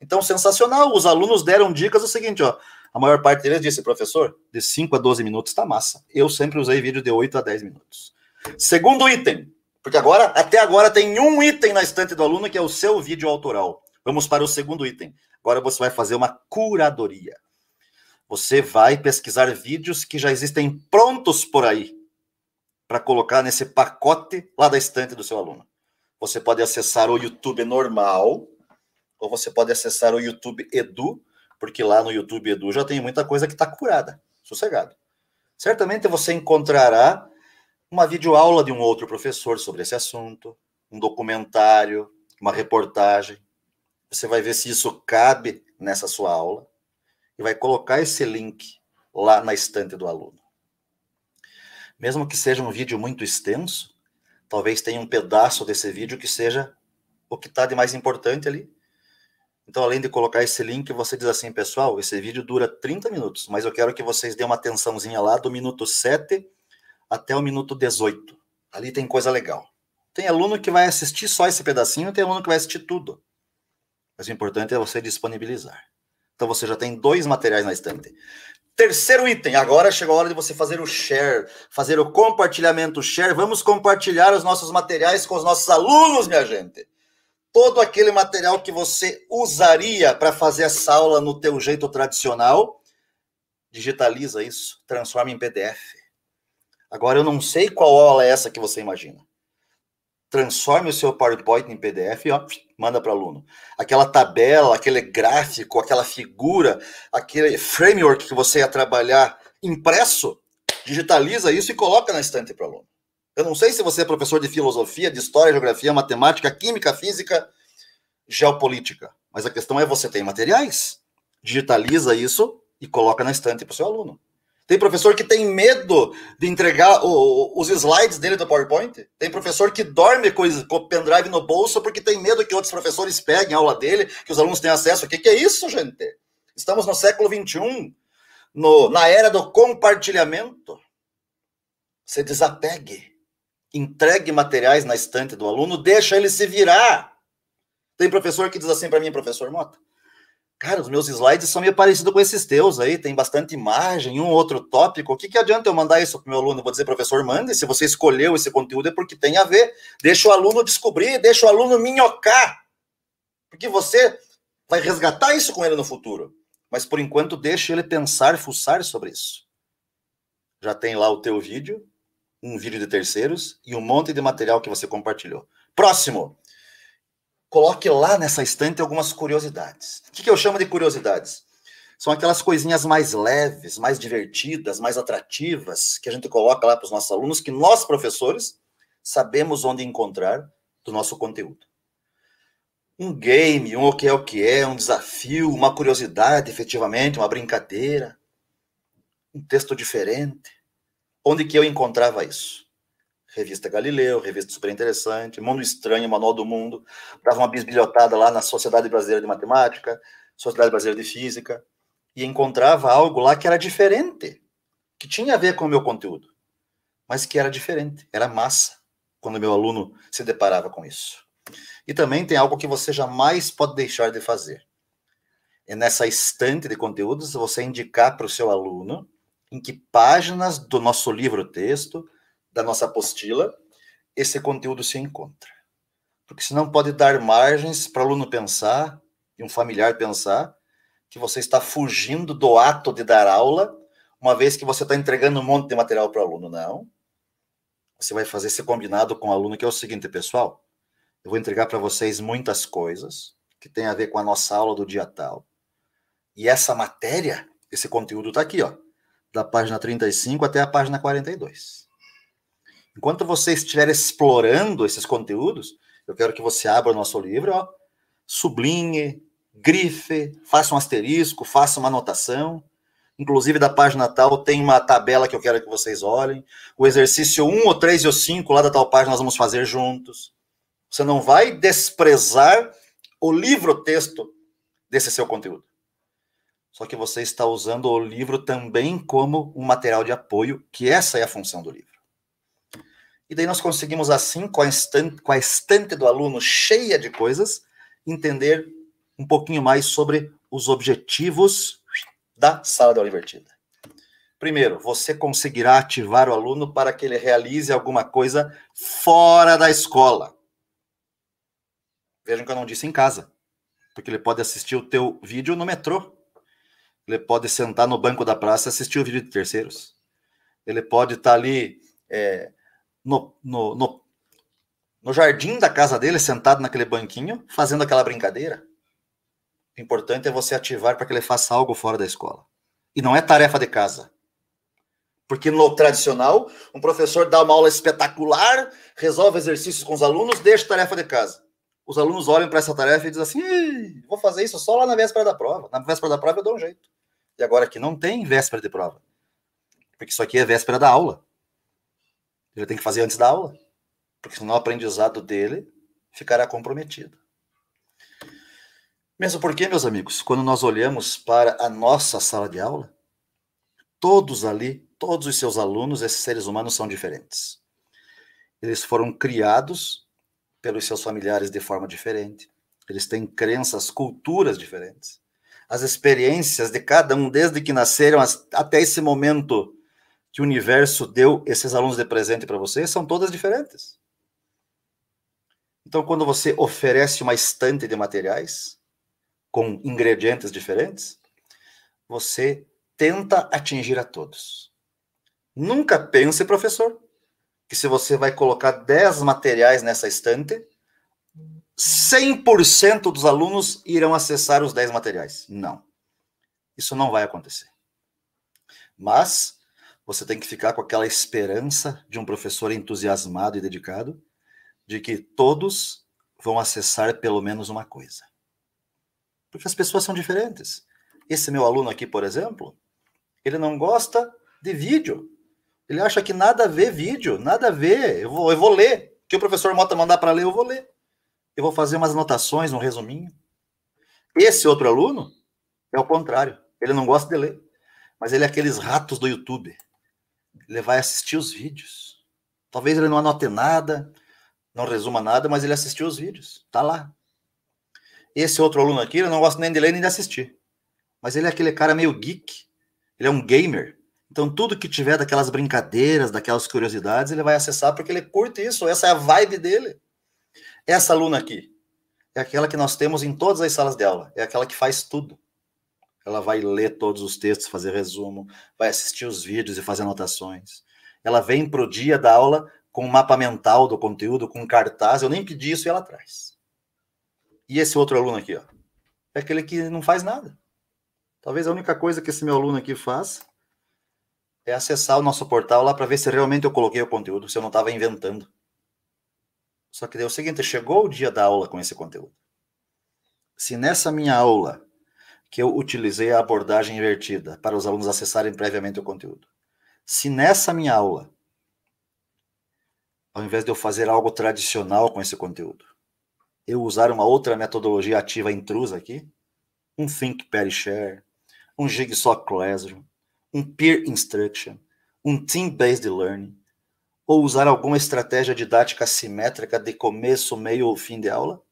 Então, sensacional. Os alunos deram dicas o seguinte, ó. A maior parte deles disse, professor, de 5 a 12 minutos está massa. Eu sempre usei vídeo de 8 a 10 minutos. Segundo item, porque agora, até agora, tem um item na estante do aluno que é o seu vídeo autoral. Vamos para o segundo item. Agora você vai fazer uma curadoria. Você vai pesquisar vídeos que já existem prontos por aí para colocar nesse pacote lá da estante do seu aluno. Você pode acessar o YouTube normal ou você pode acessar o YouTube Edu, porque lá no YouTube Edu já tem muita coisa que está curada, sossegado. Certamente você encontrará uma videoaula de um outro professor sobre esse assunto, um documentário, uma reportagem. Você vai ver se isso cabe nessa sua aula e vai colocar esse link lá na estante do aluno. Mesmo que seja um vídeo muito extenso, talvez tenha um pedaço desse vídeo que seja o que está de mais importante ali. Então, além de colocar esse link, você diz assim, pessoal, esse vídeo dura 30 minutos, mas eu quero que vocês dêem uma atençãozinha lá do minuto 7 até o minuto 18. Ali tem coisa legal. Tem aluno que vai assistir só esse pedacinho, tem aluno que vai assistir tudo. Mas o importante é você disponibilizar. Então você já tem dois materiais na estante. Terceiro item, agora chegou a hora de você fazer o share, fazer o compartilhamento, share. Vamos compartilhar os nossos materiais com os nossos alunos, minha gente. Todo aquele material que você usaria para fazer essa aula no teu jeito tradicional, digitaliza isso, transforma em PDF. Agora eu não sei qual aula é essa que você imagina. Transforme o seu PowerPoint em PDF e ó, manda para o aluno. Aquela tabela, aquele gráfico, aquela figura, aquele framework que você ia trabalhar impresso, digitaliza isso e coloca na estante para o aluno. Eu não sei se você é professor de filosofia, de história, geografia, matemática, química, física, geopolítica, mas a questão é você tem materiais, digitaliza isso e coloca na estante para o seu aluno. Tem professor que tem medo de entregar o, os slides dele do PowerPoint. Tem professor que dorme com, o pendrive no bolso porque tem medo que outros professores peguem a aula dele, que os alunos tenham acesso. O que, que é isso, gente? Estamos no século XXI, no, na era do compartilhamento. Se desapegue. Entregue materiais na estante do aluno, deixa ele se virar. Tem professor que diz assim para mim, professor Mota, Cara, os meus slides são meio parecidos com esses teus aí, tem bastante imagem, um outro tópico. O que, que adianta eu mandar isso para o meu aluno? Eu vou dizer, professor, mande. Se você escolheu esse conteúdo é porque tem a ver. Deixa o aluno descobrir, deixa o aluno minhocar. Porque você vai resgatar isso com ele no futuro. Mas por enquanto, deixa ele pensar, fuçar sobre isso. Já tem lá o teu vídeo, um vídeo de terceiros e um monte de material que você compartilhou. Próximo coloque lá nessa estante algumas curiosidades. O que, que eu chamo de curiosidades? São aquelas coisinhas mais leves, mais divertidas, mais atrativas que a gente coloca lá para os nossos alunos, que nós, professores, sabemos onde encontrar do nosso conteúdo. Um game, um o que é o que é, um desafio, uma curiosidade, efetivamente, uma brincadeira, um texto diferente. Onde que eu encontrava isso? Revista Galileu, revista super interessante, Mundo Estranho, Manual do Mundo, dava uma bisbilhotada lá na Sociedade Brasileira de Matemática, Sociedade Brasileira de Física, e encontrava algo lá que era diferente, que tinha a ver com o meu conteúdo, mas que era diferente, era massa, quando meu aluno se deparava com isso. E também tem algo que você jamais pode deixar de fazer. É nessa estante de conteúdos você indicar para o seu aluno em que páginas do nosso livro-texto, da nossa apostila, esse conteúdo se encontra. Porque senão pode dar margens para o aluno pensar, e um familiar pensar, que você está fugindo do ato de dar aula, uma vez que você está entregando um monte de material para o aluno. Não. Você vai fazer esse combinado com o aluno, que é o seguinte, pessoal. Eu vou entregar para vocês muitas coisas que tem a ver com a nossa aula do dia tal. E essa matéria, esse conteúdo está aqui, ó, da página 35 até a página 42. Enquanto você estiver explorando esses conteúdos, eu quero que você abra o nosso livro, ó, sublinhe, grife, faça um asterisco, faça uma anotação. Inclusive, da página tal, tem uma tabela que eu quero que vocês olhem. O exercício 1, o 3 e o 5, lá da tal página, nós vamos fazer juntos. Você não vai desprezar o livro-texto desse seu conteúdo. Só que você está usando o livro também como um material de apoio, que essa é a função do livro. E daí nós conseguimos, assim, com a, estante, com a estante do aluno cheia de coisas, entender um pouquinho mais sobre os objetivos da sala de aula invertida. Primeiro, você conseguirá ativar o aluno para que ele realize alguma coisa fora da escola. Vejam que eu não disse em casa, porque ele pode assistir o teu vídeo no metrô. Ele pode sentar no banco da praça e assistir o vídeo de terceiros. Ele pode estar ali é, no, no, no, no jardim da casa dele, sentado naquele banquinho, fazendo aquela brincadeira. O importante é você ativar para que ele faça algo fora da escola. E não é tarefa de casa. Porque no tradicional, um professor dá uma aula espetacular, resolve exercícios com os alunos, deixa tarefa de casa. Os alunos olham para essa tarefa e dizem assim: vou fazer isso só lá na véspera da prova. Na véspera da prova eu dou um jeito. E agora aqui não tem véspera de prova. Porque isso aqui é véspera da aula. Ele tem que fazer antes da aula, porque senão o aprendizado dele ficará comprometido. Mesmo porque, meus amigos, quando nós olhamos para a nossa sala de aula, todos ali, todos os seus alunos, esses seres humanos são diferentes. Eles foram criados pelos seus familiares de forma diferente. Eles têm crenças, culturas diferentes. As experiências de cada um, desde que nasceram até esse momento que o universo deu esses alunos de presente para você são todas diferentes. Então, quando você oferece uma estante de materiais com ingredientes diferentes, você tenta atingir a todos. Nunca pense, professor, que se você vai colocar 10 materiais nessa estante, 100% dos alunos irão acessar os 10 materiais. Não. Isso não vai acontecer. Mas você tem que ficar com aquela esperança de um professor entusiasmado e dedicado de que todos vão acessar pelo menos uma coisa. Porque as pessoas são diferentes. Esse meu aluno aqui, por exemplo, ele não gosta de vídeo. Ele acha que nada a ver vídeo, nada a ver. Eu vou, eu vou ler. O que o professor Mota mandar para ler, eu vou ler. Eu vou fazer umas anotações, um resuminho. Esse outro aluno é o contrário. Ele não gosta de ler. Mas ele é aqueles ratos do YouTube. Ele vai assistir os vídeos. Talvez ele não anote nada, não resuma nada, mas ele assistiu os vídeos. Tá lá. Esse outro aluno aqui, ele não gosta nem de ler nem de assistir. Mas ele é aquele cara meio geek. Ele é um gamer. Então, tudo que tiver daquelas brincadeiras, daquelas curiosidades, ele vai acessar porque ele curte isso. Essa é a vibe dele. Essa aluna aqui é aquela que nós temos em todas as salas de aula. É aquela que faz tudo. Ela vai ler todos os textos, fazer resumo, vai assistir os vídeos e fazer anotações. Ela vem para o dia da aula com um mapa mental do conteúdo, com um cartaz. Eu nem pedi isso e ela traz. E esse outro aluno aqui, ó, é aquele que não faz nada. Talvez a única coisa que esse meu aluno aqui faz é acessar o nosso portal lá para ver se realmente eu coloquei o conteúdo, se eu não estava inventando. Só que daí é o seguinte, chegou o dia da aula com esse conteúdo. Se nessa minha aula que eu utilizei a abordagem invertida para os alunos acessarem previamente o conteúdo, se nessa minha aula, ao invés de eu fazer algo tradicional com esse conteúdo, eu usar uma outra metodologia ativa intrusa aqui, um Think, Pair, Share, um Jigsaw Classroom, um Peer Instruction, um Team-Based Learning, ou usar alguma estratégia didática simétrica de começo, meio ou fim de aula,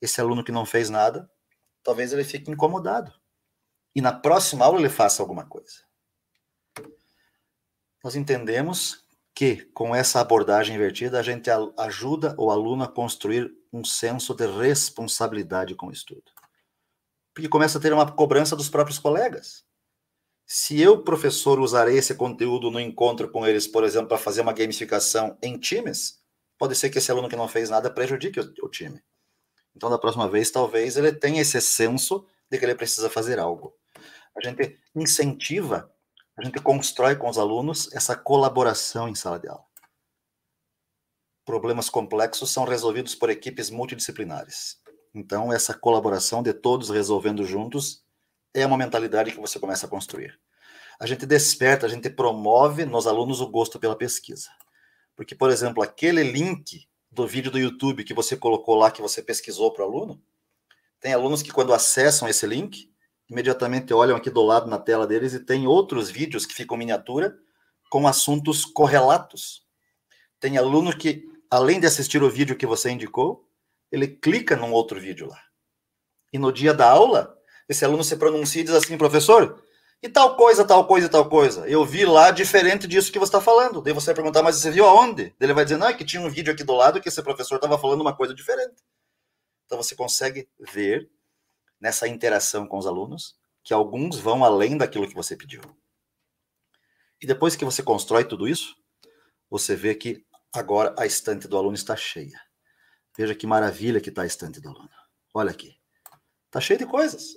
esse aluno que não fez nada, talvez ele fique incomodado. E na próxima aula ele faça alguma coisa. Nós entendemos que com essa abordagem invertida a gente ajuda o aluno a construir um senso de responsabilidade com o estudo. Porque começa a ter uma cobrança dos próprios colegas. Se eu, professor, usarei esse conteúdo no encontro com eles, por exemplo, para fazer uma gamificação em times, pode ser que esse aluno que não fez nada prejudique o, o time. Então, da próxima vez, talvez ele tenha esse senso de que ele precisa fazer algo. A gente incentiva, a gente constrói com os alunos essa colaboração em sala de aula. Problemas complexos são resolvidos por equipes multidisciplinares. Então, essa colaboração de todos resolvendo juntos é uma mentalidade que você começa a construir. A gente desperta, a gente promove nos alunos o gosto pela pesquisa. Porque, por exemplo, aquele link do vídeo do YouTube que você colocou lá, que você pesquisou para o aluno, tem alunos que, quando acessam esse link, imediatamente olham aqui do lado na tela deles e tem outros vídeos que ficam miniatura com assuntos correlatos. Tem aluno que, além de assistir o vídeo que você indicou, ele clica num outro vídeo lá. E no dia da aula, esse aluno se pronuncia e diz assim, professor, e tal coisa, tal coisa tal coisa. Eu vi lá diferente disso que você está falando. Daí você vai perguntar, mas você viu aonde? Ele vai dizer, não, é que tinha um vídeo aqui do lado que esse professor estava falando uma coisa diferente. Então você consegue ver nessa interação com os alunos que alguns vão além daquilo que você pediu. E depois que você constrói tudo isso, você vê que agora a estante do aluno está cheia. Veja que maravilha que está a estante do aluno. Olha aqui. Está cheio de coisas.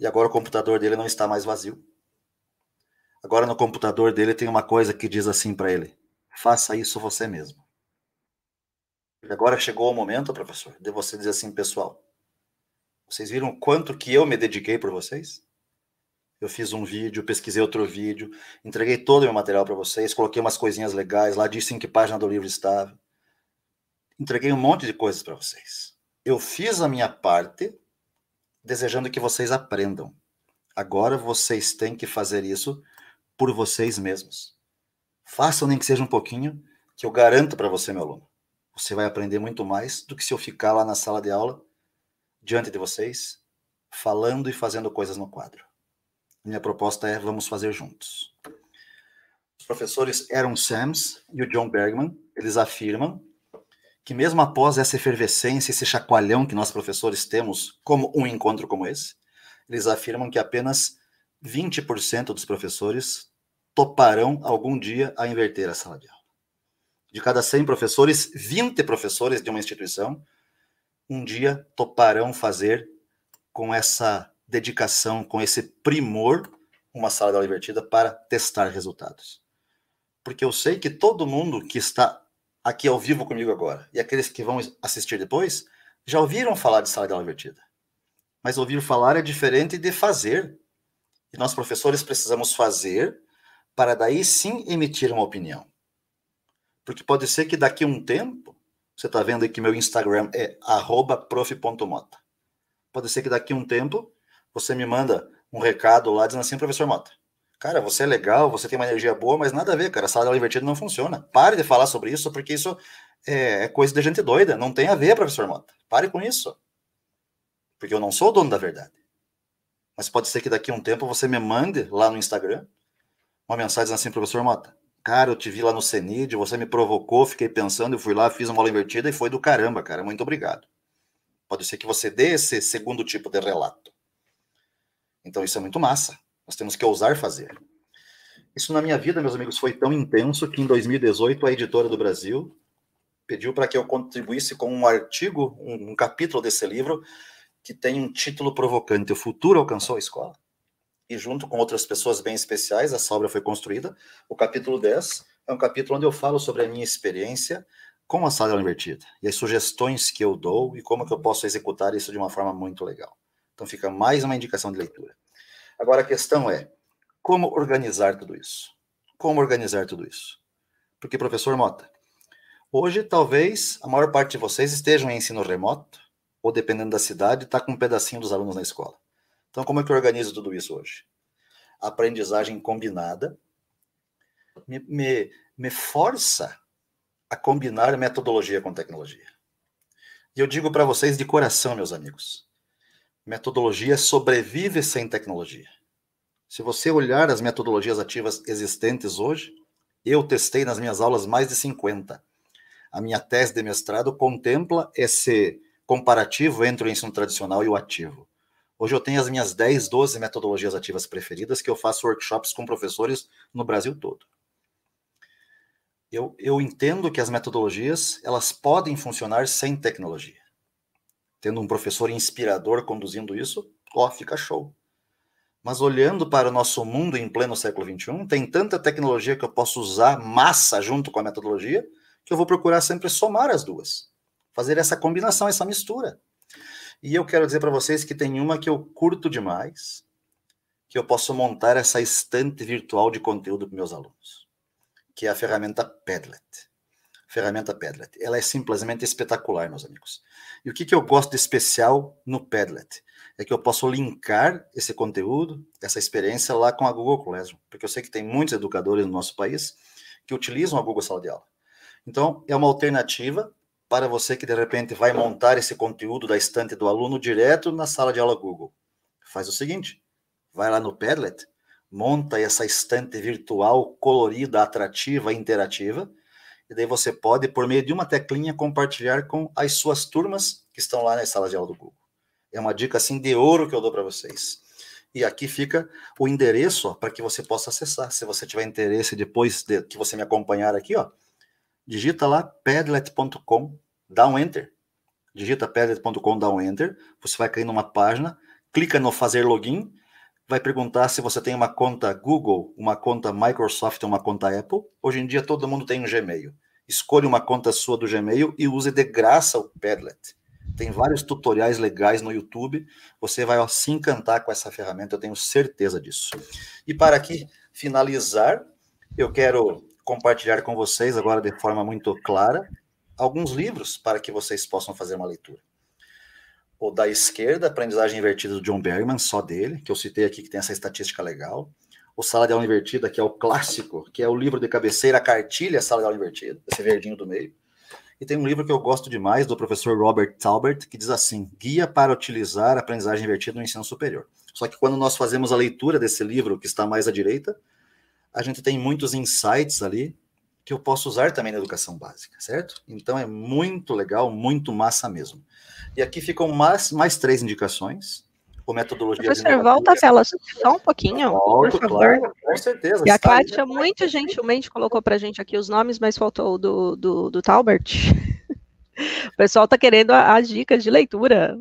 E agora o computador dele não está mais vazio. Agora no computador dele tem uma coisa que diz assim para ele: faça isso você mesmo. E agora chegou o momento, professor, de você dizer assim, pessoal, vocês viram quanto que eu me dediquei por vocês? Eu fiz um vídeo, pesquisei outro vídeo, entreguei todo o meu material para vocês, coloquei umas coisinhas legais lá, disse em que página do livro estava. Entreguei um monte de coisas para vocês. Eu fiz a minha parte desejando que vocês aprendam. Agora vocês têm que fazer isso por vocês mesmos. Façam nem que seja um pouquinho, que eu garanto para você, meu aluno. Você vai aprender muito mais do que se eu ficar lá na sala de aula, diante de vocês, falando e fazendo coisas no quadro. Minha proposta é: vamos fazer juntos. Os professores Aaron Sams e o John Bergman, eles afirmam que mesmo após essa efervescência, esse chacoalhão que nós professores temos como um encontro como esse, eles afirmam que apenas 20% dos professores toparão algum dia a inverter a sala de aula. de cada 100 professores, 20 professores de uma instituição um dia toparão fazer com essa dedicação, com esse primor, uma sala de aula invertida para testar resultados. Porque eu sei que todo mundo que está aqui ao vivo comigo agora e aqueles que vão assistir depois já ouviram falar de sala de aula invertida. Mas ouvir falar é diferente de fazer. E nós, professores, precisamos fazer para daí sim emitir uma opinião. Porque pode ser que daqui a um tempo, você está vendo que meu Instagram é prof.mota. Pode ser que daqui a um tempo você me manda um recado lá dizendo assim, professor Mota, cara, você é legal, você tem uma energia boa, mas nada a ver, cara, a sala invertida não funciona. Pare de falar sobre isso, porque isso é, é coisa de gente doida, não tem a ver, professor Mota. Pare com isso. Porque eu não sou o dono da verdade. Mas pode ser que daqui a um tempo você me mande lá no Instagram uma mensagem assim, professor Mota, cara, eu te vi lá no CENID, você me provocou, fiquei pensando, eu fui lá, fiz uma aula invertida e foi do caramba, cara, muito obrigado. Pode ser que você dê esse segundo tipo de relato. Então isso é muito massa. Nós temos que ousar fazer. Isso na minha vida, meus amigos, foi tão intenso que em 2018 a editora do Brasil pediu para que eu contribuísse com um artigo, um, um capítulo desse livro que tem um título provocante: O futuro alcançou a escola e junto com outras pessoas bem especiais, essa obra foi construída. O capítulo 10 é um capítulo onde eu falo sobre a minha experiência com a sala invertida e as sugestões que eu dou e como que eu posso executar isso de uma forma muito legal. Então fica mais uma indicação de leitura. Agora a questão é, como organizar tudo isso? Como organizar tudo isso? Porque, professor Mota, hoje talvez a maior parte de vocês estejam em ensino remoto, ou dependendo da cidade, está com um pedacinho dos alunos na escola. Então, como é que eu organizo tudo isso hoje? aprendizagem combinada me, me, me força a combinar metodologia com tecnologia. E eu digo para vocês de coração, meus amigos, metodologia sobrevive sem tecnologia. Se você olhar as metodologias ativas existentes hoje, eu testei nas minhas aulas mais de 50. A minha tese de mestrado contempla esse comparativo entre o ensino tradicional e o ativo. Hoje eu tenho as minhas 10, 12 metodologias ativas preferidas que eu faço workshops com professores no Brasil todo. Eu, eu entendo que as metodologias elas podem funcionar sem tecnologia. Tendo um professor inspirador conduzindo isso, ó, fica show. Mas olhando para o nosso mundo em pleno século XXI, tem tanta tecnologia que eu posso usar massa junto com a metodologia, que eu vou procurar sempre somar as duas. Fazer essa combinação, essa mistura. E eu quero dizer para vocês que tem uma que eu curto demais, que eu posso montar essa estante virtual de conteúdo para meus alunos, que é a ferramenta Padlet. Ferramenta Padlet. Ela é simplesmente espetacular, meus amigos. E o que, que eu gosto de especial no Padlet? É que eu posso linkar esse conteúdo, essa experiência lá com a Google Classroom, porque eu sei que tem muitos educadores no nosso país que utilizam a Google Sala de Aula. Então, é uma alternativa para você que de repente vai montar esse conteúdo da estante do aluno direto na sala de aula Google. Faz o seguinte: vai lá no Padlet, monta essa estante virtual colorida, atrativa, interativa, e daí você pode, por meio de uma teclinha, compartilhar com as suas turmas que estão lá na sala de aula do Google. É uma dica assim de ouro que eu dou para vocês. E aqui fica o endereço para que você possa acessar. Se você tiver interesse depois de que você me acompanhar aqui, ó, digita lá padlet.com, dá um enter. Digita padlet.com, dá um enter. Você vai cair numa página, clica no fazer login, vai perguntar se você tem uma conta Google, uma conta Microsoft ou uma conta Apple. Hoje em dia todo mundo tem um Gmail. Escolha uma conta sua do Gmail e use de graça o Padlet. Tem vários tutoriais legais no YouTube. Você vai ó, se encantar com essa ferramenta, eu tenho certeza disso. E para aqui finalizar, eu quero compartilhar com vocês agora de forma muito clara alguns livros para que vocês possam fazer uma leitura. O da esquerda, Aprendizagem Invertida do John Bergman, só dele, que eu citei aqui, que tem essa estatística legal. O Sala de Aula Invertida, que é o clássico, que é o livro de cabeceira, a cartilha Sala de Aula Invertida, esse verdinho do meio. E tem um livro que eu gosto demais, do professor Robert Talbert, que diz assim: Guia para utilizar a aprendizagem invertida no ensino superior. Só que quando nós fazemos a leitura desse livro, que está mais à direita, a gente tem muitos insights ali que eu posso usar também na educação básica, certo? Então é muito legal, muito massa mesmo. E aqui ficam mais, mais três indicações. com metodologia. Professor, volta a tela só um pouquinho, Volto, por favor. Claro, com certeza. E a Kátia muito gentilmente colocou para a gente aqui os nomes, mas faltou o do, do, do Talbert. o pessoal está querendo as dicas de leitura.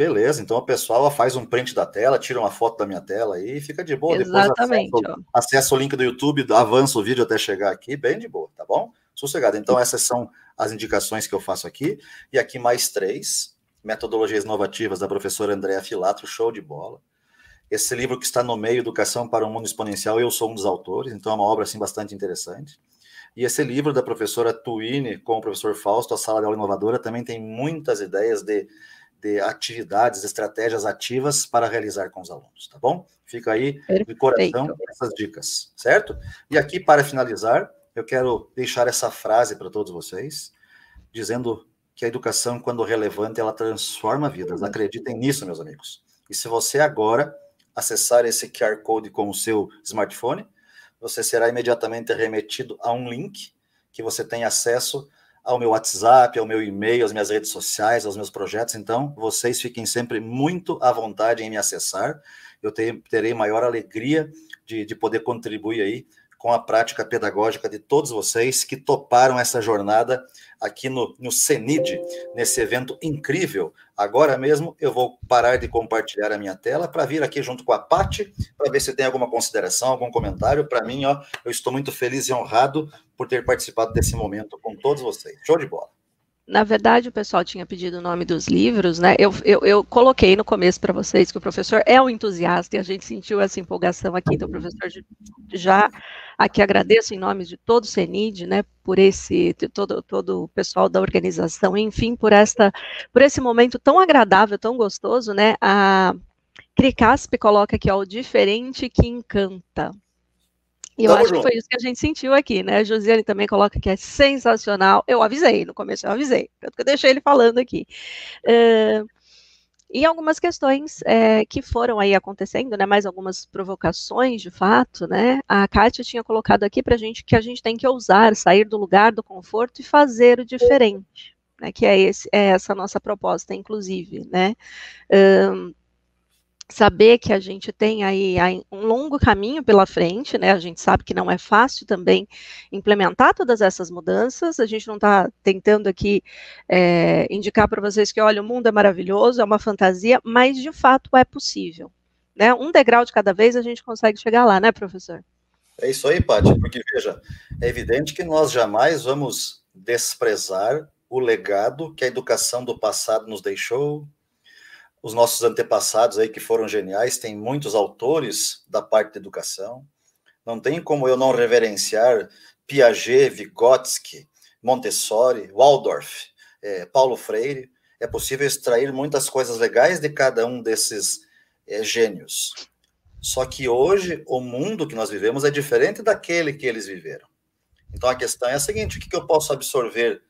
Beleza, então o pessoal faz um print da tela, tira uma foto da minha tela aí e fica de boa. Exatamente. Depois acessa, acessa, o link do YouTube, avança o vídeo até chegar aqui, bem de boa, tá bom? Sossegado. Então, essas são as indicações que eu faço aqui. E aqui mais três: Metodologias Inovativas, da professora Andréa Filatro, show de bola. Esse livro que está no meio, Educação para um Mundo Exponencial, eu sou um dos autores, então é uma obra assim, bastante interessante. E esse livro da professora Twine com o professor Fausto, A Sala de Aula Inovadora, também tem muitas ideias de de atividades, estratégias ativas para realizar com os alunos, tá bom? Fica aí Perfeito. de coração essas dicas, certo? E aqui, para finalizar, eu quero deixar essa frase para todos vocês, dizendo que a educação, quando relevante, ela transforma vidas. Acreditem nisso, meus amigos. E se você agora acessar esse QR Code com o seu smartphone, você será imediatamente remetido a um link que você tem acesso ao meu WhatsApp, ao meu e-mail, às minhas redes sociais, aos meus projetos. Então, vocês fiquem sempre muito à vontade em me acessar. Eu terei maior alegria de, de poder contribuir aí com a prática pedagógica de todos vocês que toparam essa jornada aqui no, no CENID, nesse evento incrível. Agora mesmo eu vou parar de compartilhar a minha tela para vir aqui junto com a Pati, para ver se tem alguma consideração, algum comentário. Para mim, ó, eu estou muito feliz e honrado por ter participado desse momento com todos vocês. Show de bola na verdade, o pessoal tinha pedido o nome dos livros, né? Eu, eu, eu coloquei no começo para vocês que o professor é um entusiasta e a gente sentiu essa empolgação aqui. Então, professor, já aqui agradeço em nome de todo o CENID, né? Por esse, todo, todo o pessoal da organização, enfim, por, esta, por esse momento tão agradável, tão gostoso, né? A Cricasp coloca aqui, ó, o diferente que encanta. E eu Tamo acho junto. que foi isso que a gente sentiu aqui, né? A Josiane também coloca que é sensacional. Eu avisei, no começo eu avisei, tanto que eu deixei ele falando aqui. Uh, e algumas questões é, que foram aí acontecendo, né? Mais algumas provocações, de fato, né? A Kátia tinha colocado aqui para a gente que a gente tem que ousar, sair do lugar do conforto e fazer o diferente. Né, que é, esse, é essa nossa proposta, inclusive, né? Um, saber que a gente tem aí um longo caminho pela frente, né? A gente sabe que não é fácil também implementar todas essas mudanças. A gente não está tentando aqui é, indicar para vocês que, olha, o mundo é maravilhoso, é uma fantasia, mas de fato é possível. Né? Um degrau de cada vez a gente consegue chegar lá, né, professor? É isso aí, Paty, porque veja, é evidente que nós jamais vamos desprezar o legado que a educação do passado nos deixou, os nossos antepassados aí que foram geniais, tem muitos autores da parte da educação. Não tem como eu não reverenciar Piaget, Vygotsky, Montessori, Waldorf, é, Paulo Freire. É possível extrair muitas coisas legais de cada um desses é, gênios. Só que hoje o mundo que nós vivemos é diferente daquele que eles viveram. Então a questão é a seguinte: o que eu posso absorver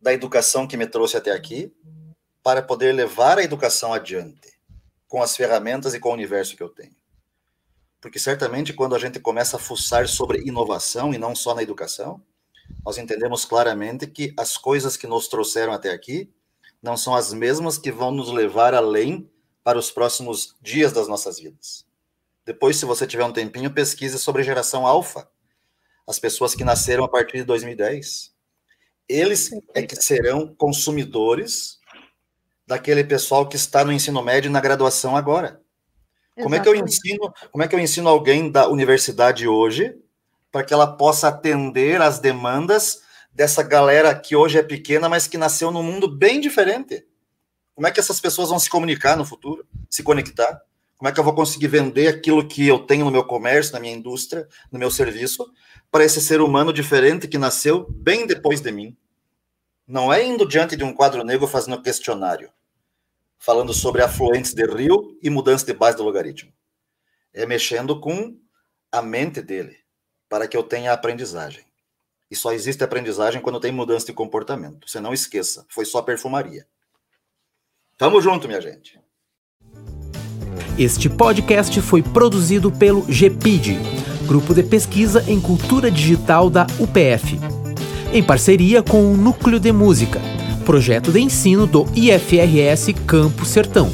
da educação que me trouxe até aqui para poder levar a educação adiante, com as ferramentas e com o universo que eu tenho. Porque certamente quando a gente começa a fuçar sobre inovação e não só na educação, nós entendemos claramente que as coisas que nos trouxeram até aqui não são as mesmas que vão nos levar além para os próximos dias das nossas vidas. Depois, se você tiver um tempinho, pesquise sobre geração alfa, as pessoas que nasceram a partir de 2010. Eles é que serão consumidores daquele pessoal que está no ensino médio e na graduação agora. Exatamente. Como é que eu ensino, como é que eu ensino alguém da universidade hoje para que ela possa atender às demandas dessa galera que hoje é pequena, mas que nasceu num mundo bem diferente? Como é que essas pessoas vão se comunicar no futuro, se conectar? Como é que eu vou conseguir vender aquilo que eu tenho no meu comércio, na minha indústria, no meu serviço, para esse ser humano diferente que nasceu bem depois de mim? Não é indo diante de um quadro negro fazendo questionário falando sobre afluentes de rio e mudança de base do logaritmo. É mexendo com a mente dele, para que eu tenha aprendizagem. E só existe aprendizagem quando tem mudança de comportamento. Você não esqueça, foi só perfumaria. Tamo junto, minha gente. Este podcast foi produzido pelo GPID, Grupo de Pesquisa em Cultura Digital da UPF, em parceria com o Núcleo de Música projeto de ensino do IFRS Campo Sertão.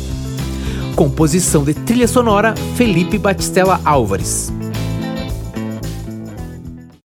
Composição de trilha sonora Felipe Batistella Álvares.